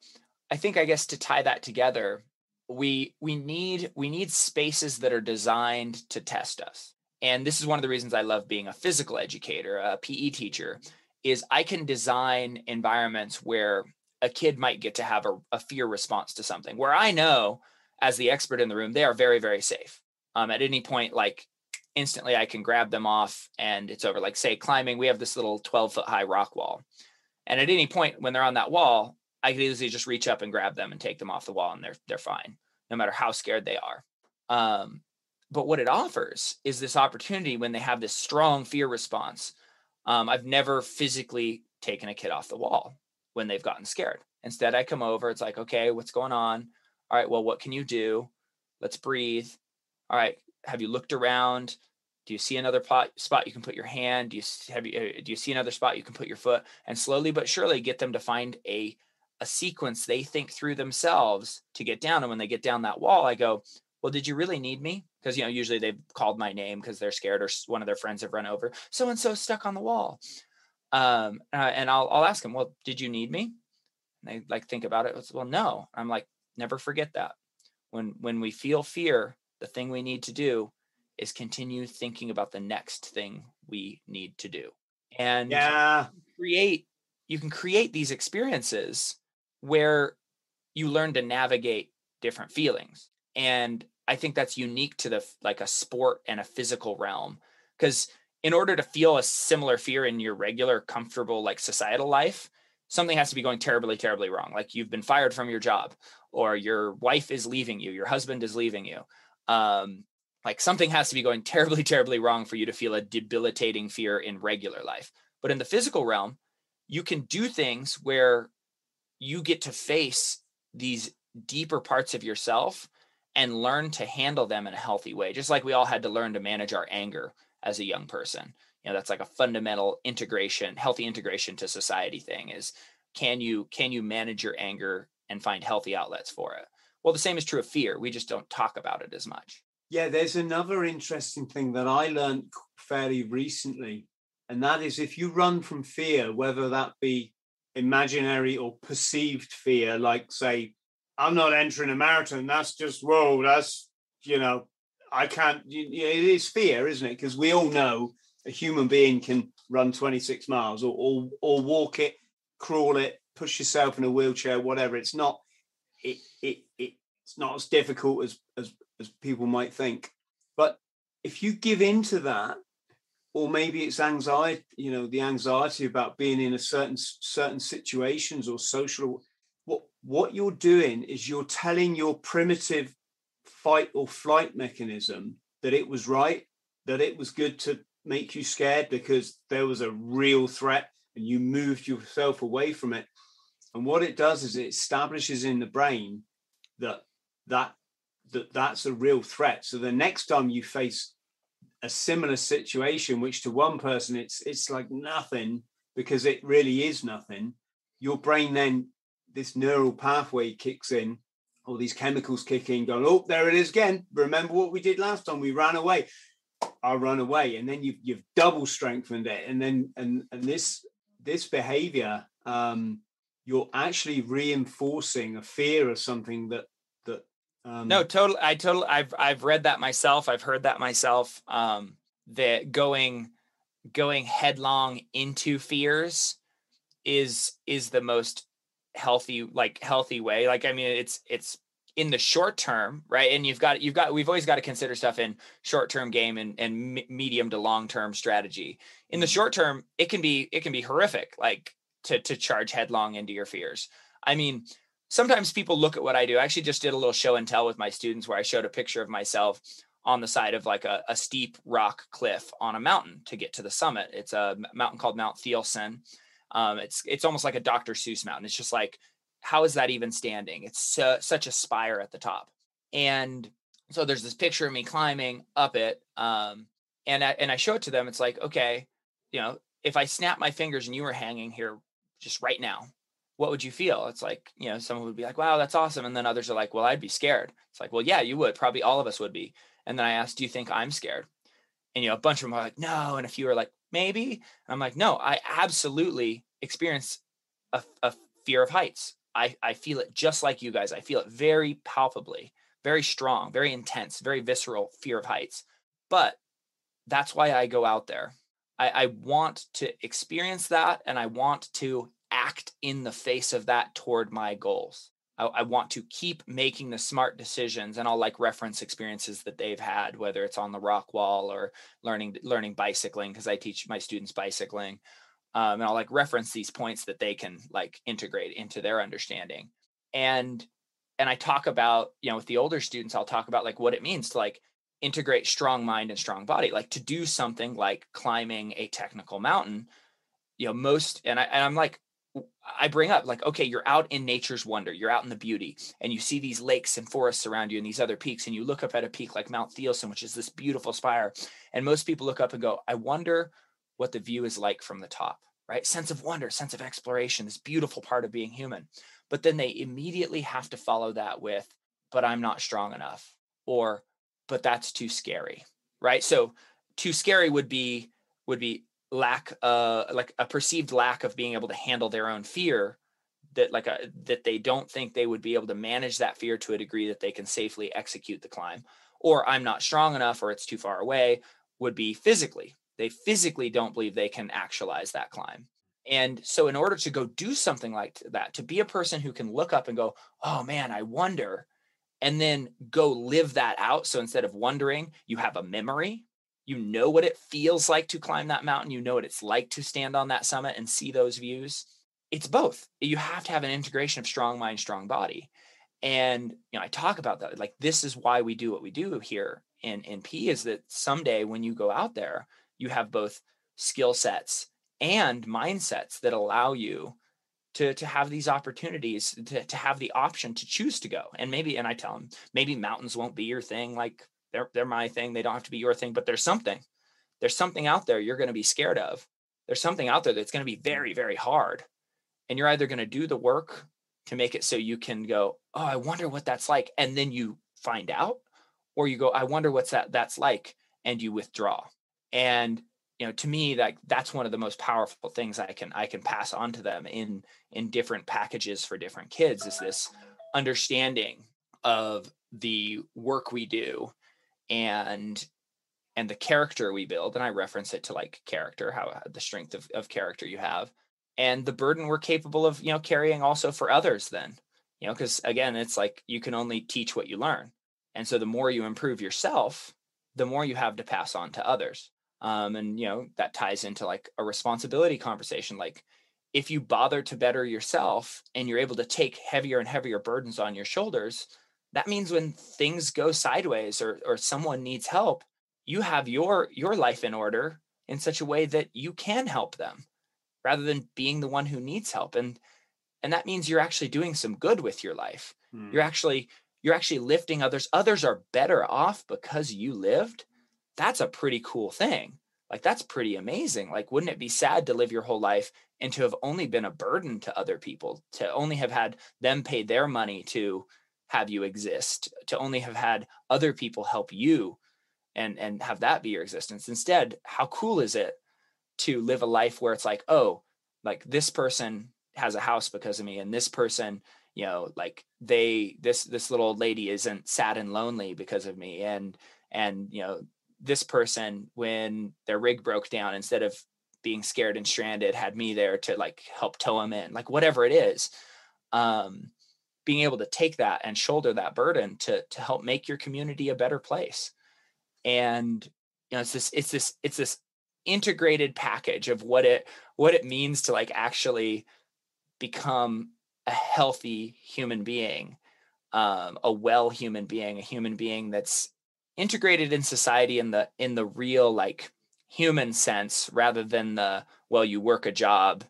I think I guess to tie that together, we we need we need spaces that are designed to test us. And this is one of the reasons i love being a physical educator a pe teacher is i can design environments where a kid might get to have a, a fear response to something where i know as the expert in the room they are very very safe. Um, at any point like instantly i can grab them off and it's over. Like say climbing we have this little 12 foot high rock wall and at any point when they're on that wall I could easily just reach up and grab them and take them off the wall, and they're they're fine, no matter how scared they are. Um, but what it offers is this opportunity when they have this strong fear response. Um, I've never physically taken a kid off the wall when they've gotten scared. Instead, I come over. It's like, okay, what's going on? All right, well, what can you do? Let's breathe. All right, have you looked around? Do you see another pot, spot you can put your hand? Do you have you uh, do you see another spot you can put your foot? And slowly but surely get them to find a a sequence they think through themselves to get down. And when they get down that wall, I go, Well, did you really need me? Because, you know, usually they've called my name because they're scared or one of their friends have run over. So and so stuck on the wall. Um, uh, and I'll, I'll ask them, Well, did you need me? And they like think about it. Well, no. I'm like, never forget that. When when we feel fear, the thing we need to do is continue thinking about the next thing we need to do. And yeah, create you can create these experiences where you learn to navigate different feelings. And i think that's unique to the like a sport and a physical realm because in order to feel a similar fear in your regular comfortable like societal life something has to be going terribly terribly wrong. Like you've been fired from your job or your wife is leaving you your husband is leaving you. Um like something has to be going terribly terribly wrong for you to feel a debilitating fear in regular life. But in the physical realm you can do things where you get to face these deeper parts of yourself and learn to handle them in a healthy way just like we all had to learn to manage our anger as a young person. You know that's like a fundamental integration healthy integration to society thing is can you can you manage your anger and find healthy outlets for it? Well the same is true of fear. We just don't talk about it as much yeah there's another interesting thing that i learned fairly recently and that is if you run from fear whether that be imaginary or perceived fear, like say, I'm not entering a marathon. That's just whoa. That's you know, I can't. it is fear, isn't it? Because we all know a human being can run 26 miles or, or or walk it, crawl it, push yourself in a wheelchair, whatever. It's not. It it, it it's not as difficult as as as people might think. But if you give into that or maybe it's anxiety you know the anxiety about being in a certain certain situations or social what what you're doing is you're telling your primitive fight or flight mechanism that it was right that it was good to make you scared because there was a real threat and you moved yourself away from it and what it does is it establishes in the brain that that that that's a real threat so the next time you face a similar situation, which to one person it's it's like nothing because it really is nothing. Your brain then this neural pathway kicks in, all these chemicals kick in, going, oh, there it is again. Remember what we did last time? We ran away. I'll run away, and then you've you've double strengthened it, and then and and this this behavior, um, you're actually reinforcing a fear of something that um, no, totally. I totally. I've I've read that myself. I've heard that myself. Um, that going going headlong into fears is is the most healthy like healthy way. Like I mean, it's it's in the short term, right? And you've got you've got we've always got to consider stuff in short term game and and medium to long term strategy. In the mm-hmm. short term, it can be it can be horrific, like to to charge headlong into your fears. I mean, sometimes people look at what I do. I actually just did a little show and tell with my students where I showed a picture of myself on the side of like a, a steep rock cliff on a mountain to get to the summit. It's a mountain called Mount Thielsen. Um, it's it's almost like a Dr. Seuss mountain. It's just like how is that even standing? It's such a spire at the top. And so there's this picture of me climbing up it. Um, and I, and I show it to them. It's like, okay, you know, if I snap my fingers and you were hanging here just right now, what would you feel? It's like, you know, someone would be like, wow, that's awesome. And then others are like, well, I'd be scared. It's like, well, yeah, you would. Probably all of us would be. And then I asked, do you think I'm scared? And, you know, a bunch of them are like, no. And a few are like, maybe. And I'm like, no, I absolutely experience a, a fear of heights. I, I feel it just like you guys. I feel it very palpably, very strong, very intense, very visceral fear of heights. But that's why I go out there. I, I want to experience that and I want to act in the face of that toward my goals. I, I, want to keep making the smart decisions and I'll like reference experiences that they've had, whether it's on the rock wall or learning learning bicycling, because I teach my students bicycling um, and I'll like reference these points that they can like integrate into their understanding. And and I talk about, you know, with the older students, I'll talk about like what it means to like integrate strong mind and strong body, like to do something like climbing a technical mountain. You know, most and I and I'm like, I bring up like, okay, you're out in nature's wonder, you're out in the beauty, and you see these lakes and forests around you and these other peaks, and you look up at a peak like Mount Thielsen, which is this beautiful spire. And most people look up and go, I wonder what the view is like from the top right? Sense of wonder, sense of exploration, this beautiful part of being human. But then they immediately have to follow that with, but I'm not strong enough, or, but that's too scary, right? So, too scary would be would be lack uh like a perceived lack of being able to handle their own fear that like a that they don't think they would be able to manage that fear to a degree that they can safely execute the climb or i'm not strong enough or it's too far away would be physically they physically don't believe they can actualize that climb. And so, in order to go do something like that, to be a person who can look up and go, oh man, I wonder, and then go live that out. So, instead of wondering, you have a memory. You know what it feels like to climb that mountain. You know what it's like to stand on that summit and see those views. It's both. You have to have an integration of strong mind, strong body. And you know, I talk about that. Like this is why we do what we do here in, in P is that someday when you go out there, you have both skill sets and mindsets that allow you to to have these opportunities to, to have the option to choose to go and maybe and i tell them maybe mountains won't be your thing like they're they're my thing. They don't have to be your thing but there's something. There's something out there you're going to be scared of. There's something out there that's going to be very very hard. And you're either going to do the work to make it so you can go oh i wonder what that's like and then you find out or you go i wonder what's that that's like and you withdraw. And you know to me that that's one of the most powerful things i can i can pass on to them in in different packages for different kids is this understanding of the work we do and and the character we build and i reference it to like character how the strength of, of character you have and the burden we're capable of you know carrying also for others then you know because again it's like you can only teach what you learn and so the more you improve yourself the more you have to pass on to others um, and you know that ties into like a responsibility conversation like if you bother to better yourself and you're able to take heavier and heavier burdens on your shoulders that means when things go sideways or or someone needs help you have your your life in order in such a way that you can help them rather than being the one who needs help and and that means you're actually doing some good with your life hmm. you're actually you're actually lifting others others are better off because you lived that's a pretty cool thing. Like that's pretty amazing. Like, wouldn't it be sad to live your whole life and to have only been a burden to other people, to only have had them pay their money to have you exist, to only have had other people help you and and have that be your existence. Instead, how cool is it to live a life where it's like, oh, like this person has a house because of me, and this person, you know, like they this this little old lady isn't sad and lonely because of me, and and you know this person when their rig broke down instead of being scared and stranded had me there to like help tow them in like whatever it is um being able to take that and shoulder that burden to to help make your community a better place. And you know it's this it's this it's this integrated package of what it what it means to like actually become a healthy human being um, a well human being a human being that's integrated in society in the in the real like human sense rather than the well you work a job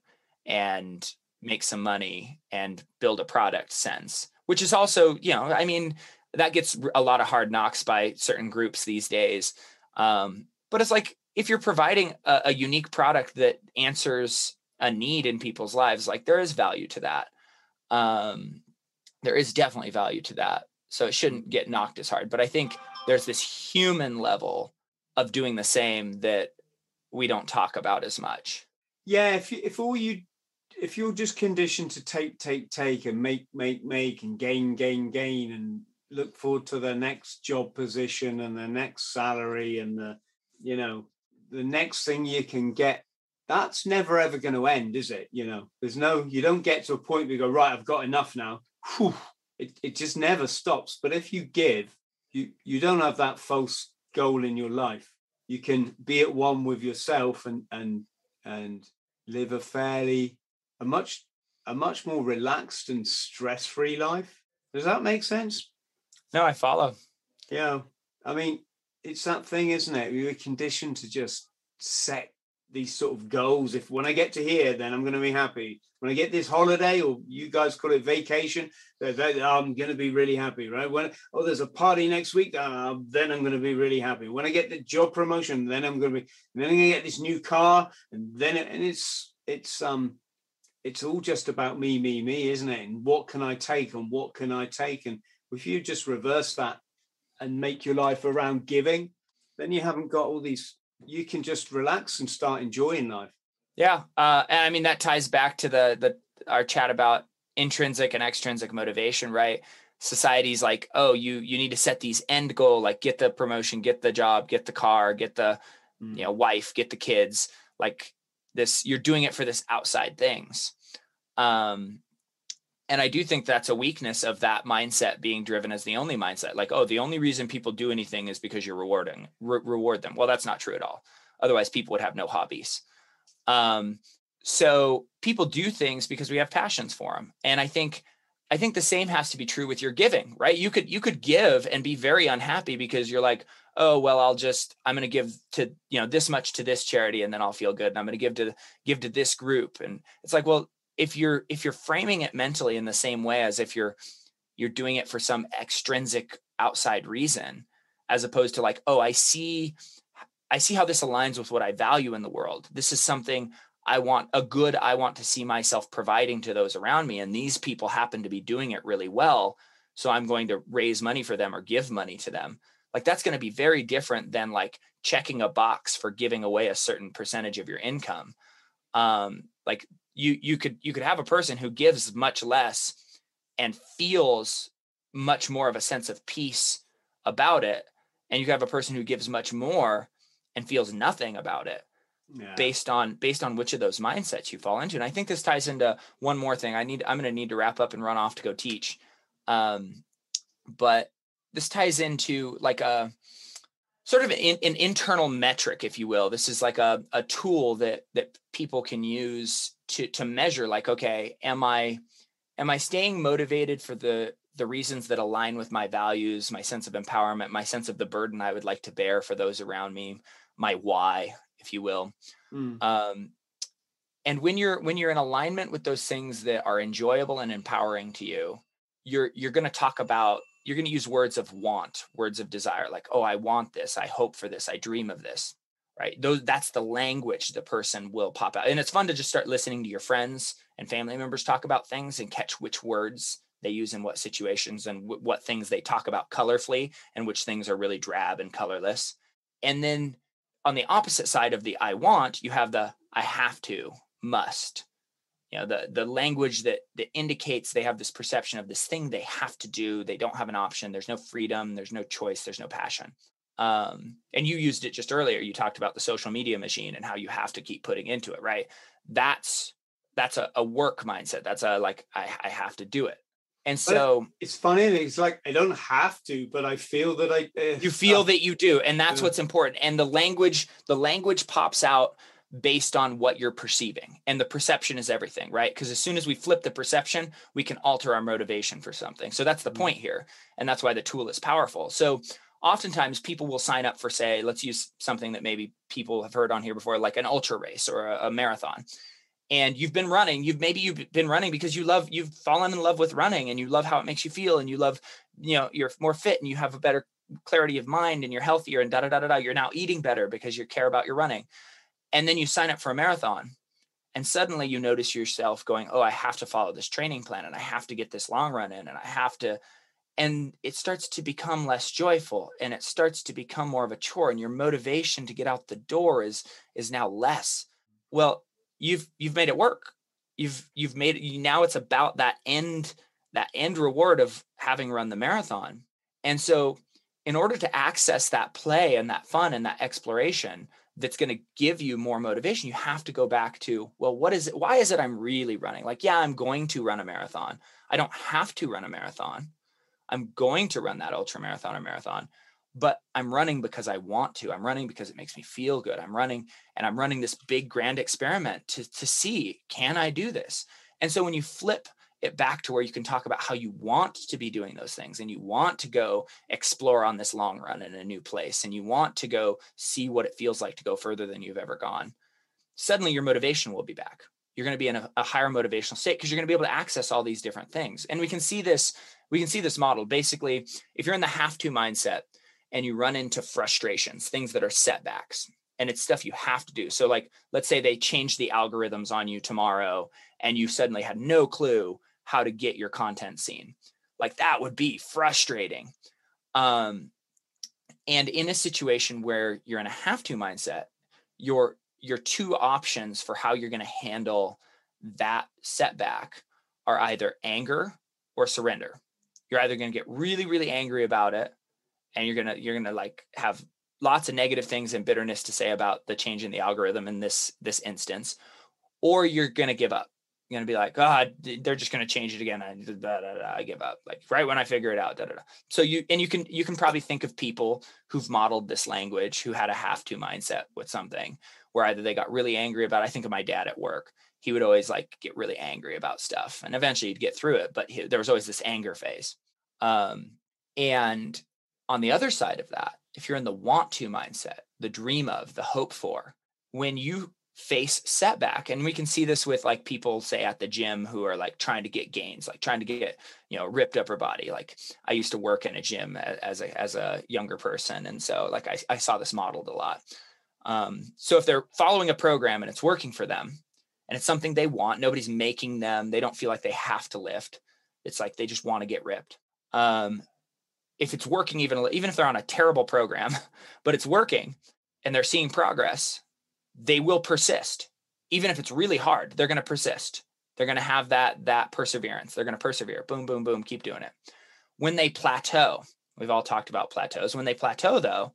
and make some money and build a product sense which is also you know i mean that gets a lot of hard knocks by certain groups these days. Um, but it's like if you're providing a, a unique product that answers a need in people's lives like there is value to that. Um, there is definitely value to that. So it shouldn't get knocked as hard. But i think there's this human level of doing the same that we don't talk about as much. Yeah if if all you if you're just conditioned to take take take and make make make and gain gain gain and look forward to the next job position and the next salary and the you know the next thing you can get that's never ever going to end is it? You know there's no you don't get to a point where you go right i've got enough now. Whew. It, it just never stops. But if you give you you don't have that false goal in your life. You can be at one with yourself and and and live a fairly a much a much more relaxed and stress-free life. Does that make sense? No i follow. Yeah. I mean it's that thing isn't it? We are conditioned to just set these sort of goals. If when i get to here then i'm going to be happy. When I get this holiday, or you guys call it vacation, I'm going to be really happy, right? When oh, there's a party next week, uh, then I'm going to be really happy. When I get the job promotion, then I'm going to be, then I'm going to get this new car, and then it, and it's it's um it's all just about me, me, me, isn't it? And what can I take, and what can I take, and if you just reverse that and make your life around giving, then you haven't got all these. You can just relax and start enjoying life. Yeah, uh, and I mean that ties back to the the our chat about intrinsic and extrinsic motivation, right? Society's like, oh, you you need to set these end goal, like get the promotion, get the job, get the car, get the mm. you know wife, get the kids, like this. You're doing it for this outside things, um, and I do think that's a weakness of that mindset being driven as the only mindset. Like, oh, the only reason people do anything is because you're rewarding re- reward them. Well, that's not true at all. Otherwise, people would have no hobbies. Um, so people do things because we have passions for them. And I think I think the same has to be true with your giving, right? You could you could give and be very unhappy because you're like, oh well, I'll just I'm going to give to you know this much to this charity and then I'll feel good, and I'm going to give to give to this group, and it's like, well, if you're if you're framing it mentally in the same way as if you're you're doing it for some extrinsic outside reason, as opposed to like, oh, I see I see how this aligns with what I value in the world. This is something I want a good I want to see myself providing to those around me. And these people happen to be doing it really well. So I'm going to raise money for them or give money to them. Like that's going to be very different than like checking a box for giving away a certain percentage of your income. Um, like you you could you could have a person who gives much less and feels much more of a sense of peace about it. And you have a person who gives much more and feels nothing about it yeah. based on based on which of those mindsets you fall into and i think this ties into one more thing. I need i'm going to need to wrap up and run off to go teach. Um, but this ties into like a sort of an, an, internal metric if you will. This is like a, a tool that that people can use to to measure like okay am i am i staying motivated for the the reasons that align with my values my sense of empowerment my sense of the burden i would like to bear for those around me my why, if you will. Mm. Um, and when you're when you're in alignment with those things that are enjoyable and empowering to you, you're you're going to talk about you're going to use words of want, words of desire, like oh I want this, I hope for this, I dream of this, right? Those that's the language the person will pop out, and it's fun to just start listening to your friends and family members talk about things and catch which words they use in what situations and w- what things they talk about colorfully and which things are really drab and colorless. And then on the opposite side of the I want, you have the I have to, must. You know, the the language that that indicates they have this perception of this thing they have to do. They don't have an option. There's no freedom. There's no choice. There's no passion. Um, and you used it just earlier. You talked about the social media machine and how you have to keep putting into it, right? That's that's a, a work mindset. That's a like I, I have to do it. And so it's funny. It's like I don't have to, but I feel that I. Uh, you feel uh, that you do, and that's yeah. what's important. And the language, the language pops out based on what you're perceiving, and the perception is everything, right? Because as soon as we flip the perception, we can alter our motivation for something. So that's the mm-hmm. point here, and that's why the tool is powerful. So oftentimes people will sign up for say let's use something that maybe people have heard on here before like an ultra race or a, a marathon and you've been running you've maybe you've been running because you love you've fallen in love with running and you love how it makes you feel and you love you know you're more fit and you have a better clarity of mind and you're healthier and da da da da da you're now eating better because you care about your running. And then you sign up for a marathon and suddenly you notice yourself going oh i have to follow this training plan and i have to get this long run in and i have to and it starts to become less joyful and it starts to become more of a chore and your motivation to get out the door is is now less. Well you've you've made it work. You've you've made it now it's about that end that end reward of having run the marathon. And so in order to access that play and that fun and that exploration that's going to give you more motivation you have to go back to well what is it why is it i'm really running? Like yeah i'm going to run a marathon. I don't have to run a marathon. I'm going to run that ultra marathon or marathon but I'm running because I want to. I'm running because it makes me feel good. I'm running and I'm running this big grand experiment to, to see can I do this? And so when you flip it back to where you can talk about how you want to be doing those things and you want to go explore on this long run in a new place and you want to go see what it feels like to go further than you've ever gone, suddenly your motivation will be back. You're going to be in a, a higher motivational state because you're going to be able to access all these different things. And we can see this, we can see this model basically if you're in the have to mindset, and you run into frustrations, things that are setbacks, and it's stuff you have to do. So, like, let's say they change the algorithms on you tomorrow, and you suddenly had no clue how to get your content seen. Like, that would be frustrating. Um, and in a situation where you're in a have to mindset, your your two options for how you're going to handle that setback are either anger or surrender. You're either going to get really, really angry about it and you're gonna you're gonna like have lots of negative things and bitterness to say about the change in the algorithm in this this instance or you're gonna give up. You're gonna be like god oh, they're just gonna change it again. I, da, da, da, I give up like right when i figure it out so you and you can you can probably think of people who've modeled this language who had a have to mindset with something where either they got really angry about i think of my dad at work. He would always like get really angry about stuff and eventually he'd get through it but he, there was always this anger phase. Um, and on the other side of that, if you're in the want to mindset, the dream of, the hope for, when you face setback and we can see this with like people say at the gym who are like trying to get gains like trying to get you know ripped upper body like i used to work in a gym as a as a younger person and so like i, I saw this modeled a lot. Um, so if they're following a program and it's working for them and it's something they want nobody's making them they don't feel like they have to lift it's like they just want to get ripped. Um, if it's working even even if they're on a terrible program but it's working and they're seeing progress they will persist. Even if it's really hard they're going to persist. They're going to have that that perseverance. They're going to persevere. Boom boom boom keep doing it. When they plateau we've all talked about plateaus. When they plateau though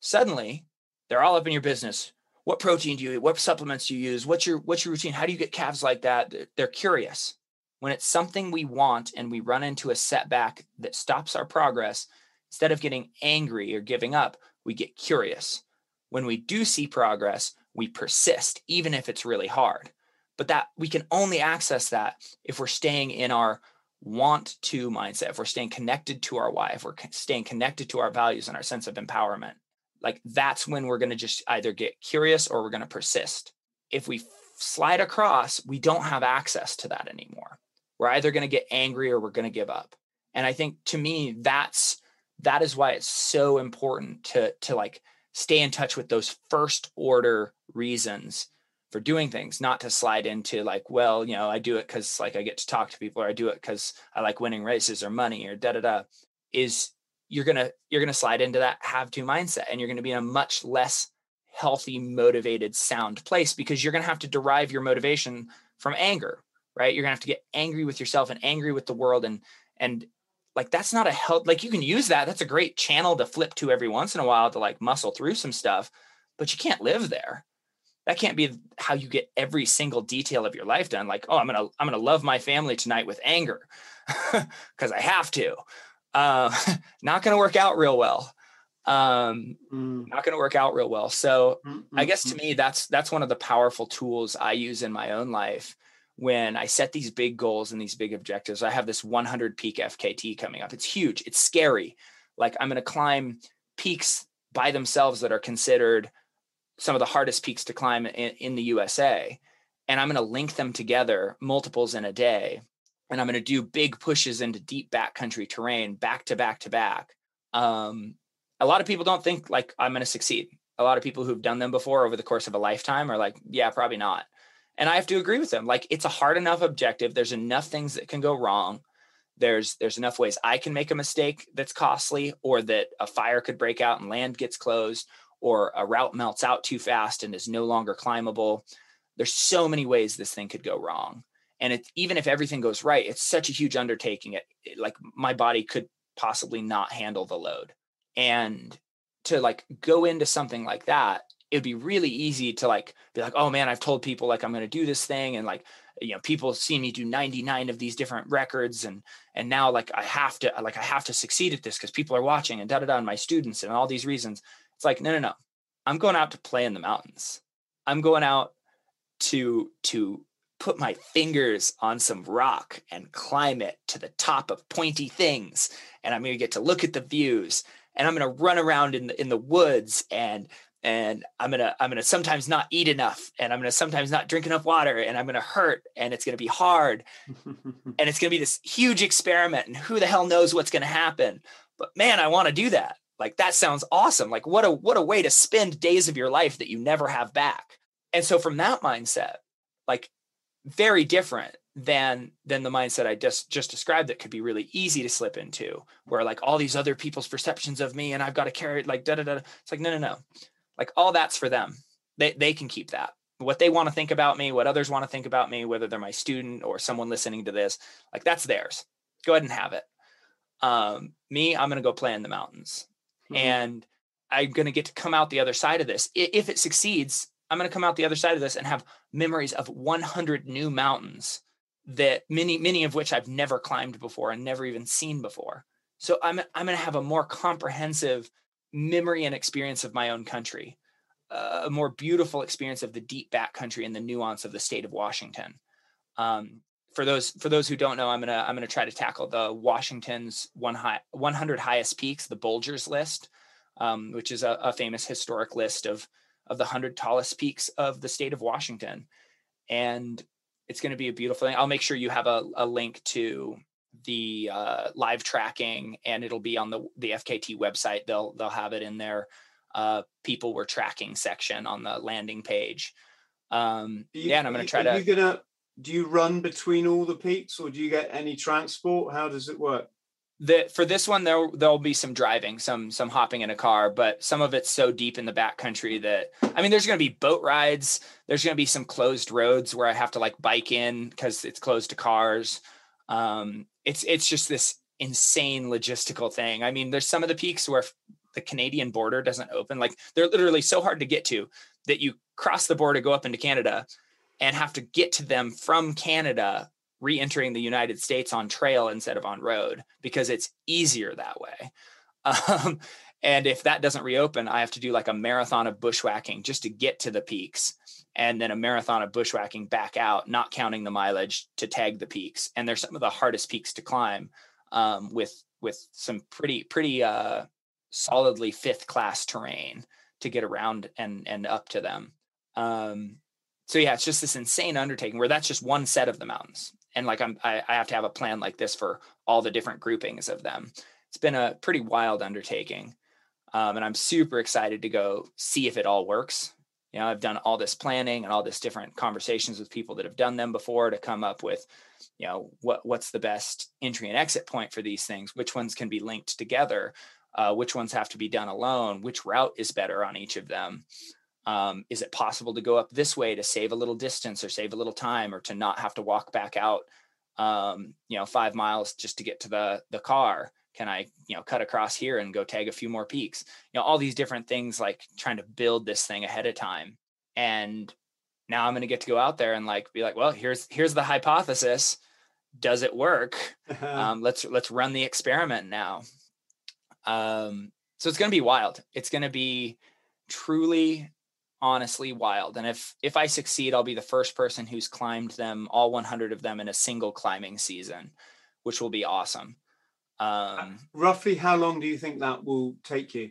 suddenly they're all up in your business. What protein do you eat what supplements do you use? What's your what's your routine? How do you get calves like that? They're curious when it's something we want and we run into a setback that stops our progress, instead of getting angry or giving up, we get curious. When we do see progress, we persist, even if it's really hard. But that we can only access that if we're staying in our want to mindset, if we're staying connected to our why, if we're staying connected to our values and our sense of empowerment. Like that's when we're going to just either get curious or we're going to persist. If we slide across, we don't have access to that anymore we're either going to get angry or we're going to give up. And i think to me that's that is why it's so important to to like stay in touch with those first order reasons for doing things not to slide into like well you know i do it because like i get to talk to people or i do it because i like winning races or money or da da da is you're gonna you're gonna slide into that have to mindset and you're gonna be in a much less healthy motivated sound place because you're gonna have to derive your motivation from anger right? You're gonna have to get angry with yourself and angry with the world and and like that's not a help like you can use that that's a great channel to flip to every once in a while to like muscle through some stuff but you can't live there that can't be how you get every single detail of your life done like oh i'm gonna i'm gonna love my family tonight with anger because i have to uh, not gonna work out real well um mm. not gonna work out real well so mm-hmm. i guess to me that's that's one of the powerful tools i use in my own life when i set these big goals and these big objectives i have this 100 peak fkt coming up it's huge it's scary like i'm gonna climb peaks by themselves that are considered some of the hardest peaks to climb in, in the USA. And I'm going to link them together, multiples in a day. And I'm going to do big pushes into deep backcountry terrain, back to back to back. Um, a lot of people don't think like I'm going to succeed. A lot of people who've done them before over the course of a lifetime are like, yeah, probably not. And I have to agree with them. Like it's a hard enough objective. There's enough things that can go wrong. There's there's enough ways I can make a mistake that's costly, or that a fire could break out and land gets closed, or a route melts out too fast and is no longer climbable. There's so many ways this thing could go wrong. And it's even if everything goes right, it's such a huge undertaking. It, it like my body could possibly not handle the load. And to like go into something like that, it'd be really easy to like be like, oh man, I've told people like I'm going to do this thing, and like you know people see me do 99 of these different records, and and now like I have to like I have to succeed at this because people are watching and da da da, and my students and all these reasons. It's like, no, no, no. I'm going out to play in the mountains. I'm going out to to put my fingers on some rock and climb it to the top of pointy things and i'm going to get to look at the views and i'm going to run around in the in the woods and and i'm to i'm to sometimes not eat enough and i'm to sometimes not drink enough water and i'm to hurt and it's to be hard and it's to be this huge experiment and who the hell knows what's to happen but man i want to do that like that sounds awesome. Like what a what a way to spend days of your life that you never have back. And so from that mindset, like very different than than the mindset I just just described that could be really easy to slip into, where like all these other people's perceptions of me and I've got to carry it like da da da. It's like no no no, like all that's for them. They they can keep that. What they want to think about me, what others want to think about me, whether they're my student or someone listening to this, like that's theirs. Go ahead and have it. Um, me, I'm gonna go play in the mountains mm-hmm. and I'm going to get to come out the other side of this. If it succeeds, I'm going to come out the other side of this and have memories of 100 new mountains that many, many of which I've never climbed before and never even seen before. So I'm, I'm going to have a more comprehensive memory and experience of my own country, uh, a more beautiful experience of the deep back country and the nuance of the state of Washington. Um, for those for those who don't know, I'm gonna I'm gonna try to tackle the Washington's one high 100 highest peaks, the Bulgers list, um, which is a, a, famous historic list of of the 100 tallest peaks of the state of Washington, and it's going to be a beautiful thing. I'll make sure you have a, a link to the uh, live tracking, and it'll be on the the FKT website. They'll they'll have it in their uh, people were tracking section on the landing page. Um, you, yeah, and I'm going to try to. you gonna do you run between all the peaks or do you get any transport how does it work the, for this one there there'll be some driving some some hopping in a car but some of it's so deep in the back country that i mean there's going to be boat rides there's going to be some closed roads where i have to like bike in because it's closed to cars um, it's it's just this insane logistical thing i mean there's some of the peaks where the canadian border doesn't open like they're literally so hard to get to that you cross the border go up into canada and have to get to them from Canada re-entering the United States on trail instead of on road because it's easier that way. Um, and if that doesn't reopen, I have to do like a marathon of bushwhacking just to get to the peaks and then a marathon of bushwhacking back out, not counting the mileage to tag the peaks. And they're some of the hardest peaks to climb um, with with some pretty pretty uh, solidly fifth class terrain to get around and and up to them. Um, so yeah, it's just this insane undertaking where that's just one set of the mountains. And like I'm, I, I have to have a plan like this for all the different groupings of them. It's been a pretty wild undertaking. Um, and I'm super excited to go see if it all works. You know, I've done all this planning and all this different conversations with people that have done them before to come up with, you know, what what's the best entry and exit point for these things, which ones can be linked together, uh, which ones have to be done alone, which route is better on each of them. Um, is it possible to go up this way to save a little distance or save a little time or to not have to walk back out, um, you know, five miles just to get to the the car? Can I, you know, cut across here and go tag a few more peaks? You know, all these different things like trying to build this thing ahead of time. And now I'm going to get to go out there and like be like, well, here's here's the hypothesis. Does it work? um, let's let's run the experiment now. Um, so it's going to be wild. It's going to be truly, honestly wild. And if if I succeed, I'll be the first person who's climbed them all 100 of them in a single climbing season, which will be awesome. Um, Roughly, how long do you think that will take you?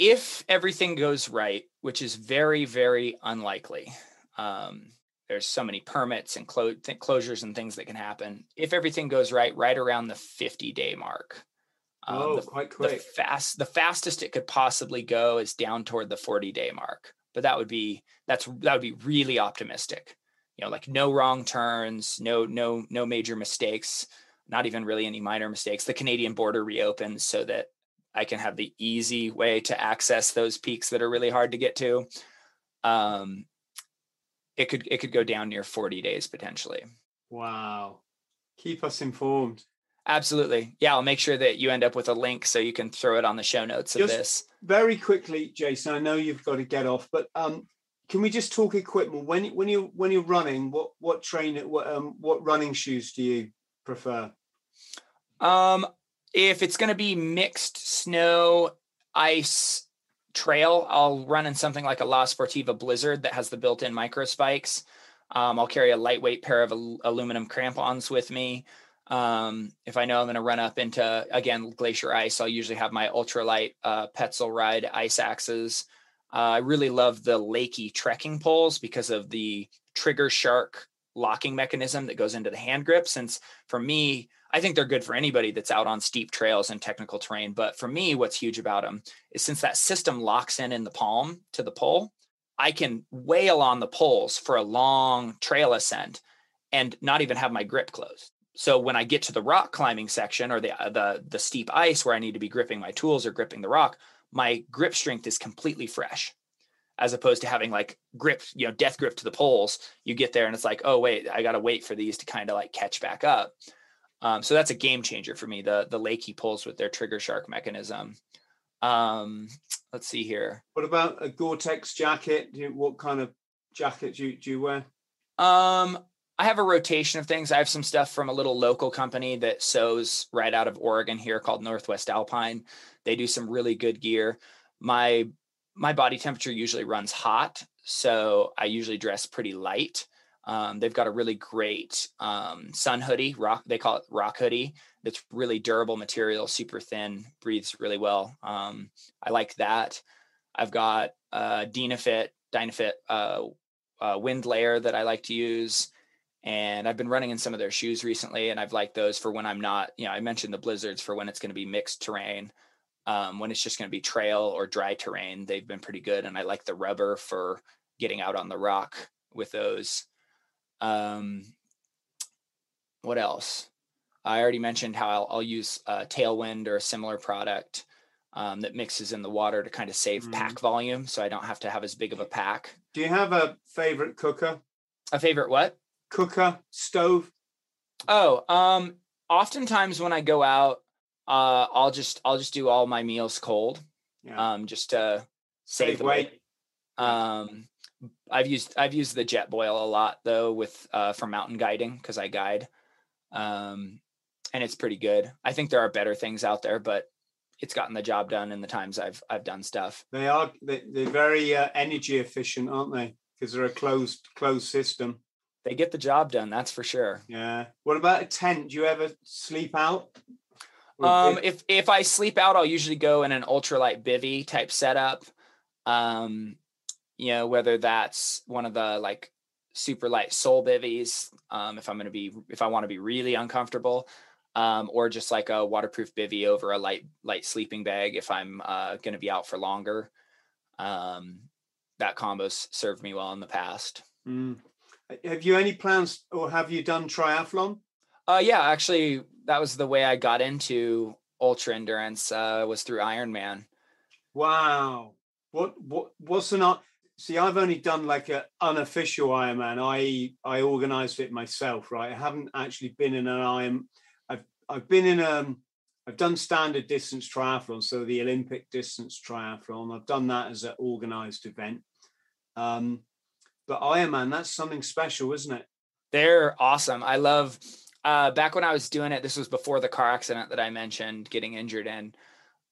if everything goes right, which is very, very unlikely, um, there's so many permits and clo- th- closures and things that can happen. If everything goes right, right around the 50 day mark. Um, oh, the, quite the quick. fast, the fastest it could possibly go is down toward the 40 day mark. But that would be that's that would be really optimistic. You know, like no wrong turns, no no no major mistakes, not even really any minor mistakes. The Canadian border reopens so that I can have the easy way to access those peaks that are really hard to get to. Um, it could it could go down near 40 days potentially. Wow. Keep us informed. Absolutely. Yeah, I'll make sure that you end up with a link so you can throw it on the show notes of Just- this. Very quickly, Jason. I know you've got to get off, but um, can we just talk equipment when when you when you're running? What what train what um what running shoes do you prefer? Um, if it's going to be mixed snow, ice, trail, I'll run in something like a La Sportiva Blizzard that has the built-in micro spikes. Um, I'll carry a lightweight pair of al- aluminum crampons with me. Um, if I know I'm going to run up into again glacier ice, I'll usually have my ultralight uh, Petzl ride ice axes. Uh, I really love the Leki trekking poles because of the trigger shark locking mechanism that goes into the hand grip. Since for me, I think they're good for anybody that's out on steep trails and technical terrain. But for me, what's huge about them is since that system locks in in the palm to the pole, I can wail on the poles for a long trail ascent and not even have my grip closed. So when I get to the rock climbing section or the uh, the the steep ice where I need to be gripping my tools or gripping the rock, my grip strength is completely fresh. As opposed to having like grip, you know, death grip to the poles, you get there and it's like, oh wait, I got to wait for these to kind of like catch back up. Um, so that's a game changer for me. The the Leki poles with their trigger shark mechanism. Um, let's see here. What about a Gore-Tex jacket? Do you, what kind of jacket do you, do you wear? Um, I have a rotation of things. I have some stuff from a little local company that sews right out of Oregon here called Northwest Alpine. They do some really good gear. My my body temperature usually runs hot, so I usually dress pretty light. Um, they've got a really great um, sun hoodie, rock. They call it rock hoodie. That's really durable material, super thin, breathes really well. Um, I like that. I've got uh, Dynafit, Dynafit uh, uh, wind layer that I like to use, and I've been running in some of their shoes recently, and I've liked those for when I'm not. You know, I mentioned the blizzards for when it's going to be mixed terrain. Um, when it's just going to be trail or dry terrain, they've been pretty good, and I like the rubber for getting out on the rock with those. Um, what else? I already mentioned how I'll, I'll use uh, Tailwind or a similar product um, that mixes in the water to kind of save Mhm. pack volume, so I don't have to have as big of a pack. Do you have a favorite cooker? A favorite what? Cooker stove? Oh, um, oftentimes when I go out, uh, I'll just I'll just do all my meals cold, Yeah. um, just to save Save the weight. weight. Um, I've used I've used the Jetboil a lot though with uh, for mountain guiding because I guide, um, and it's pretty good. I think there are better things out there, but it's gotten the job done in the times I've I've done stuff. They are they, they're very uh, energy efficient, aren't they? Because they're a closed closed system. They get the job done, that's for sure. Yeah. What about a tent? Do you ever sleep out? Um, if if I sleep out, I'll usually go in an ultralight bivy type setup. Um, you know, whether that's one of the like super light SOL bivvies, um, if I'm gonna be if I want to be really uncomfortable, um, or just like a waterproof bivy over a light light sleeping bag if I'm uh, gonna be out for longer. Um, that combo's served me well in the past. Mm. Have you any plans, or have you done triathlon? Uh, yeah, actually, that was the way I got into ultra endurance. Uh, was through Ironman. Wow. What what what's an? See, I've only done like an unofficial Ironman. I I organised it myself, right? I haven't actually been in an Iron. I've I've been in um I've done standard distance triathlon, so the Olympic distance triathlon. I've done that as an organised event. Um, but Ironman, that's something special, isn't it? They're awesome. I love uh, back when I was doing it, this was before the car accident that I mentioned getting injured in.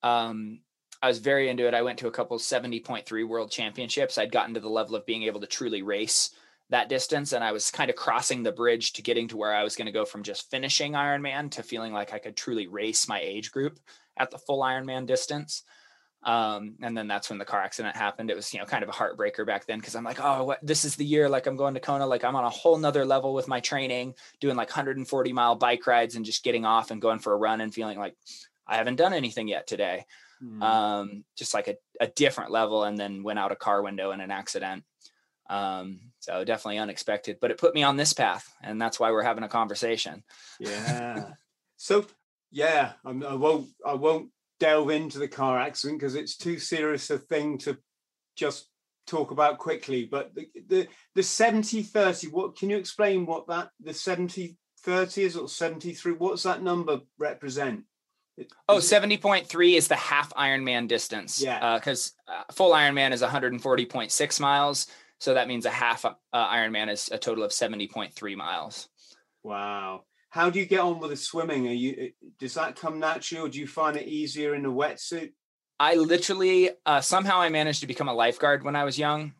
Um, I was very into it. I went to a couple 70.3 world championships. I'd gotten to the level of being able to truly race that distance. And I was kind of crossing the bridge to getting to where I was going to go from just finishing Ironman to feeling like I could truly race my age group at the full Ironman distance. Um, and then that's when the car accident happened. It was, you know, kind of a heartbreaker back then because I'm like, oh, what, this is the year. Like I'm going to Kona. Like I'm on a whole nother level with my training, doing like 140 mile bike rides and just getting off and going for a run and feeling like I haven't done anything yet today. Mm. Um, just like a, a different level. And then went out a car window in an accident. Um, so definitely unexpected, but it put me on this path, and that's why we're having a conversation. Yeah. so yeah, I'm, I won't. I won't delve into the car accident because it's too serious a thing to just talk about quickly. But the the, the 70 30, what can you explain what that the 70 30 is or 73? What does that number represent? Oh, 70.3 is the half Ironman distance. Yeah. Because uh, uh, full Ironman is 140.6 miles. So that means a half uh, Ironman is a total of 70.3 miles. Wow how do you get on with the swimming? Are you does that come naturally, or do you find it easier in a wetsuit? I literally uh, somehow I managed to become a lifeguard when I was young,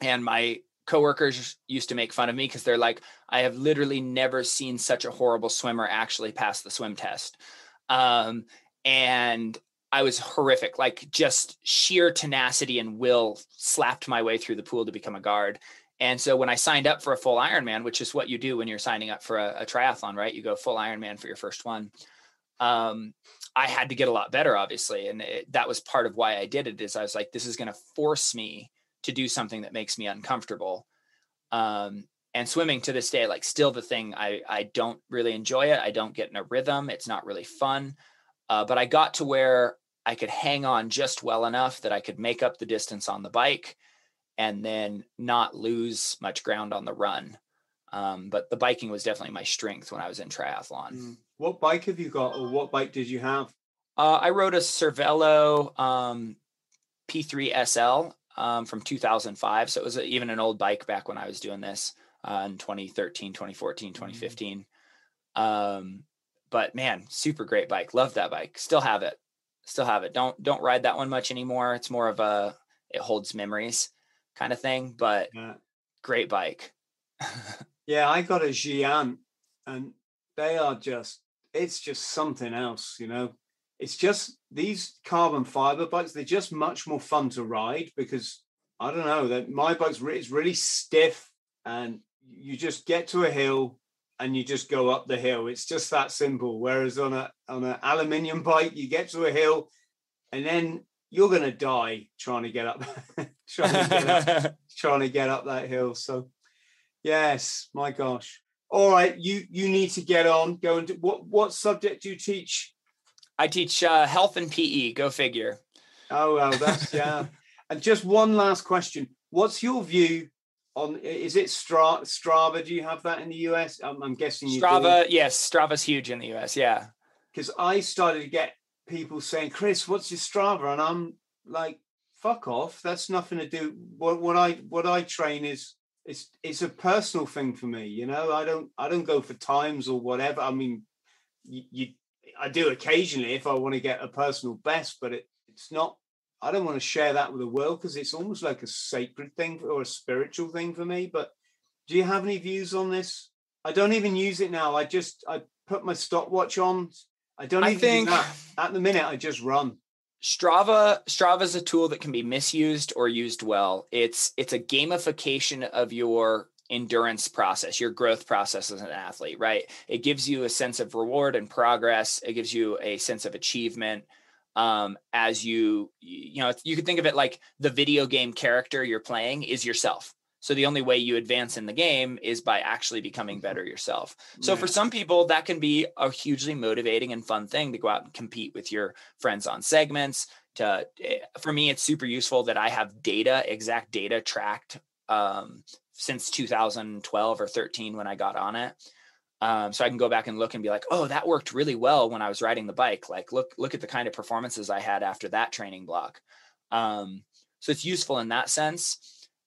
and my coworkers used to make fun of me because they're like, I have literally never seen such a horrible swimmer actually pass the swim test, um, and I was horrific. Like just sheer tenacity and will slapped my way through the pool to become a guard. And so when I signed up for a full Ironman, which is what you do when you're signing up for a, a triathlon, right? You go full Ironman for your first one. Um, I had to get a lot better, obviously, and it, that was part of why I did it. Is I was like, this is going to force me to do something that makes me uncomfortable. Um, and swimming to this day, like, still the thing I I don't really enjoy it. I don't get in a rhythm. It's not really fun. Uh, but I got to where I could hang on just well enough that I could make up the distance on the bike and then not lose much ground on the run. Um, but the biking was definitely my strength when I was in triathlon. Mm. What bike have you got, or what bike did you have? Uh, I rode a Cervelo um, P3 SL um, from 2005. So it was even an old bike back when I was doing this uh, in 2013, 2014, 2015. Mm. Um, but man, super great bike. Love that bike. Still have it. Still have it. Don't don't ride that one much anymore. It's more of a it holds memories kind of thing, but yeah. great bike. yeah, I got a Xi'an and they are just, it's just something else, you know. It's just these carbon fiber bikes, they're just much more fun to ride because I don't know that my bike's re- it's really stiff and you just get to a hill and you just go up the hill. It's just that simple. Whereas on a on an aluminium bike, you get to a hill and then you're going to die trying to get up, trying, to get up trying to get up that hill. So, yes, my gosh. All right, you you need to get on. Go and do, what what subject do you teach? I teach uh, health and PE. Go figure. Oh well, that's yeah. and just one last question: What's your view on? Is it Stra- Strava? Do you have that in the US? I'm, I'm guessing you Strava. Yes, Strava's huge in the US. Yeah. Because I started to get people saying, Chris, what's your Strava? And I'm like, fuck off. That's nothing to do. What, what I what I train is it's it's a personal thing for me. You know, I don't I don't go for times or whatever. I mean, you, you I do occasionally if I want to get a personal best, but it, it's not. I don't want to share that with the world because it's almost like a sacred thing or a spiritual thing for me. But do you have any views on this? I don't even use it now. I just I put my stopwatch on, I don't I think at the minute I just run. Strava Strava is a tool that can be misused or used well. It's it's a gamification of your endurance process, your growth process as an athlete, right? It gives you a sense of reward and progress. It gives you a sense of achievement um, as you you know you could think of it like the video game character you're playing is yourself so the only way you advance in the game is by actually becoming better yourself. So yeah. for some people, that can be a hugely motivating and fun thing to go out and compete with your friends on segments. To eh, for me, it's super useful that I have data, exact data tracked um, since 2012 or 13 when I got on it. Um, so I can go back and look and be like, oh, that worked really well when I was riding the bike. Like, look, look at the kind of performances I had after that training block. Um, so it's useful in that sense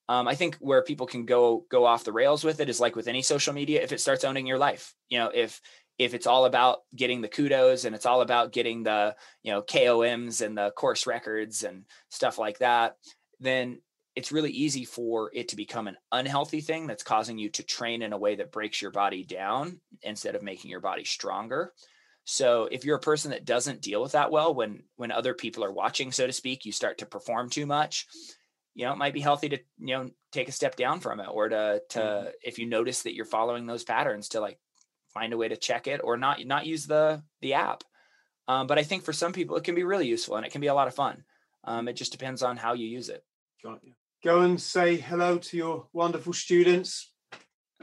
Um, I think where people can go go off the rails with it is like with any social media. If it starts owning your life, you know, if if it's all about getting the kudos and it's all about getting the you know KOMs and the course records and stuff like that, then it's really easy for it to become an unhealthy thing that's causing you to train in a way that breaks your body down instead of making your body stronger. So if you're a person that doesn't deal with that well when when other people are watching so to speak, you start to perform too much, you know, it might be healthy to, you know, take a step down from it or to to mm-hmm. if you notice that you're following those patterns to like find a way to check it or not not use the the app. Um, but I think for some people it can be really useful and it can be a lot of fun. Um, it just depends on how you use it. Got you. Go and say hello to your wonderful students,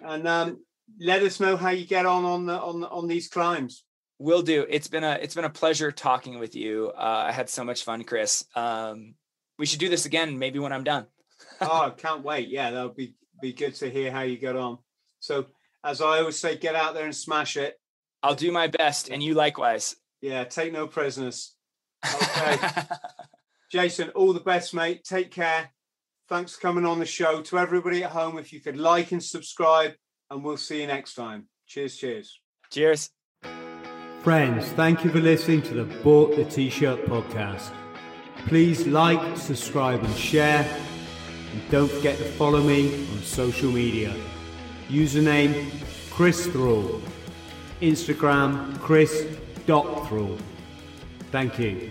and um, let us know how you get on on the on on these climbs. Will do. It's been a it's been a pleasure talking with you. Uh, I had so much fun, Chris. Um, we should do this again, maybe when I'm done. oh, I can't wait. Yeah, that'll be be good to hear how you get on. So as I always say, get out there and smash it. I'll do my best, and you likewise. Yeah, take no prisoners. Okay. Jason, all the best, mate. Take care. Thanks for coming on the show. To everybody at home, if you could like and subscribe, and we'll see you next time. Cheers, cheers. Cheers. Friends, thank you for listening to the Bought the T-Shirt podcast. Please like, subscribe, and share. And don't forget to follow me on social media. Username Chris Thrall. Instagram Chris.Thrall. Thank you.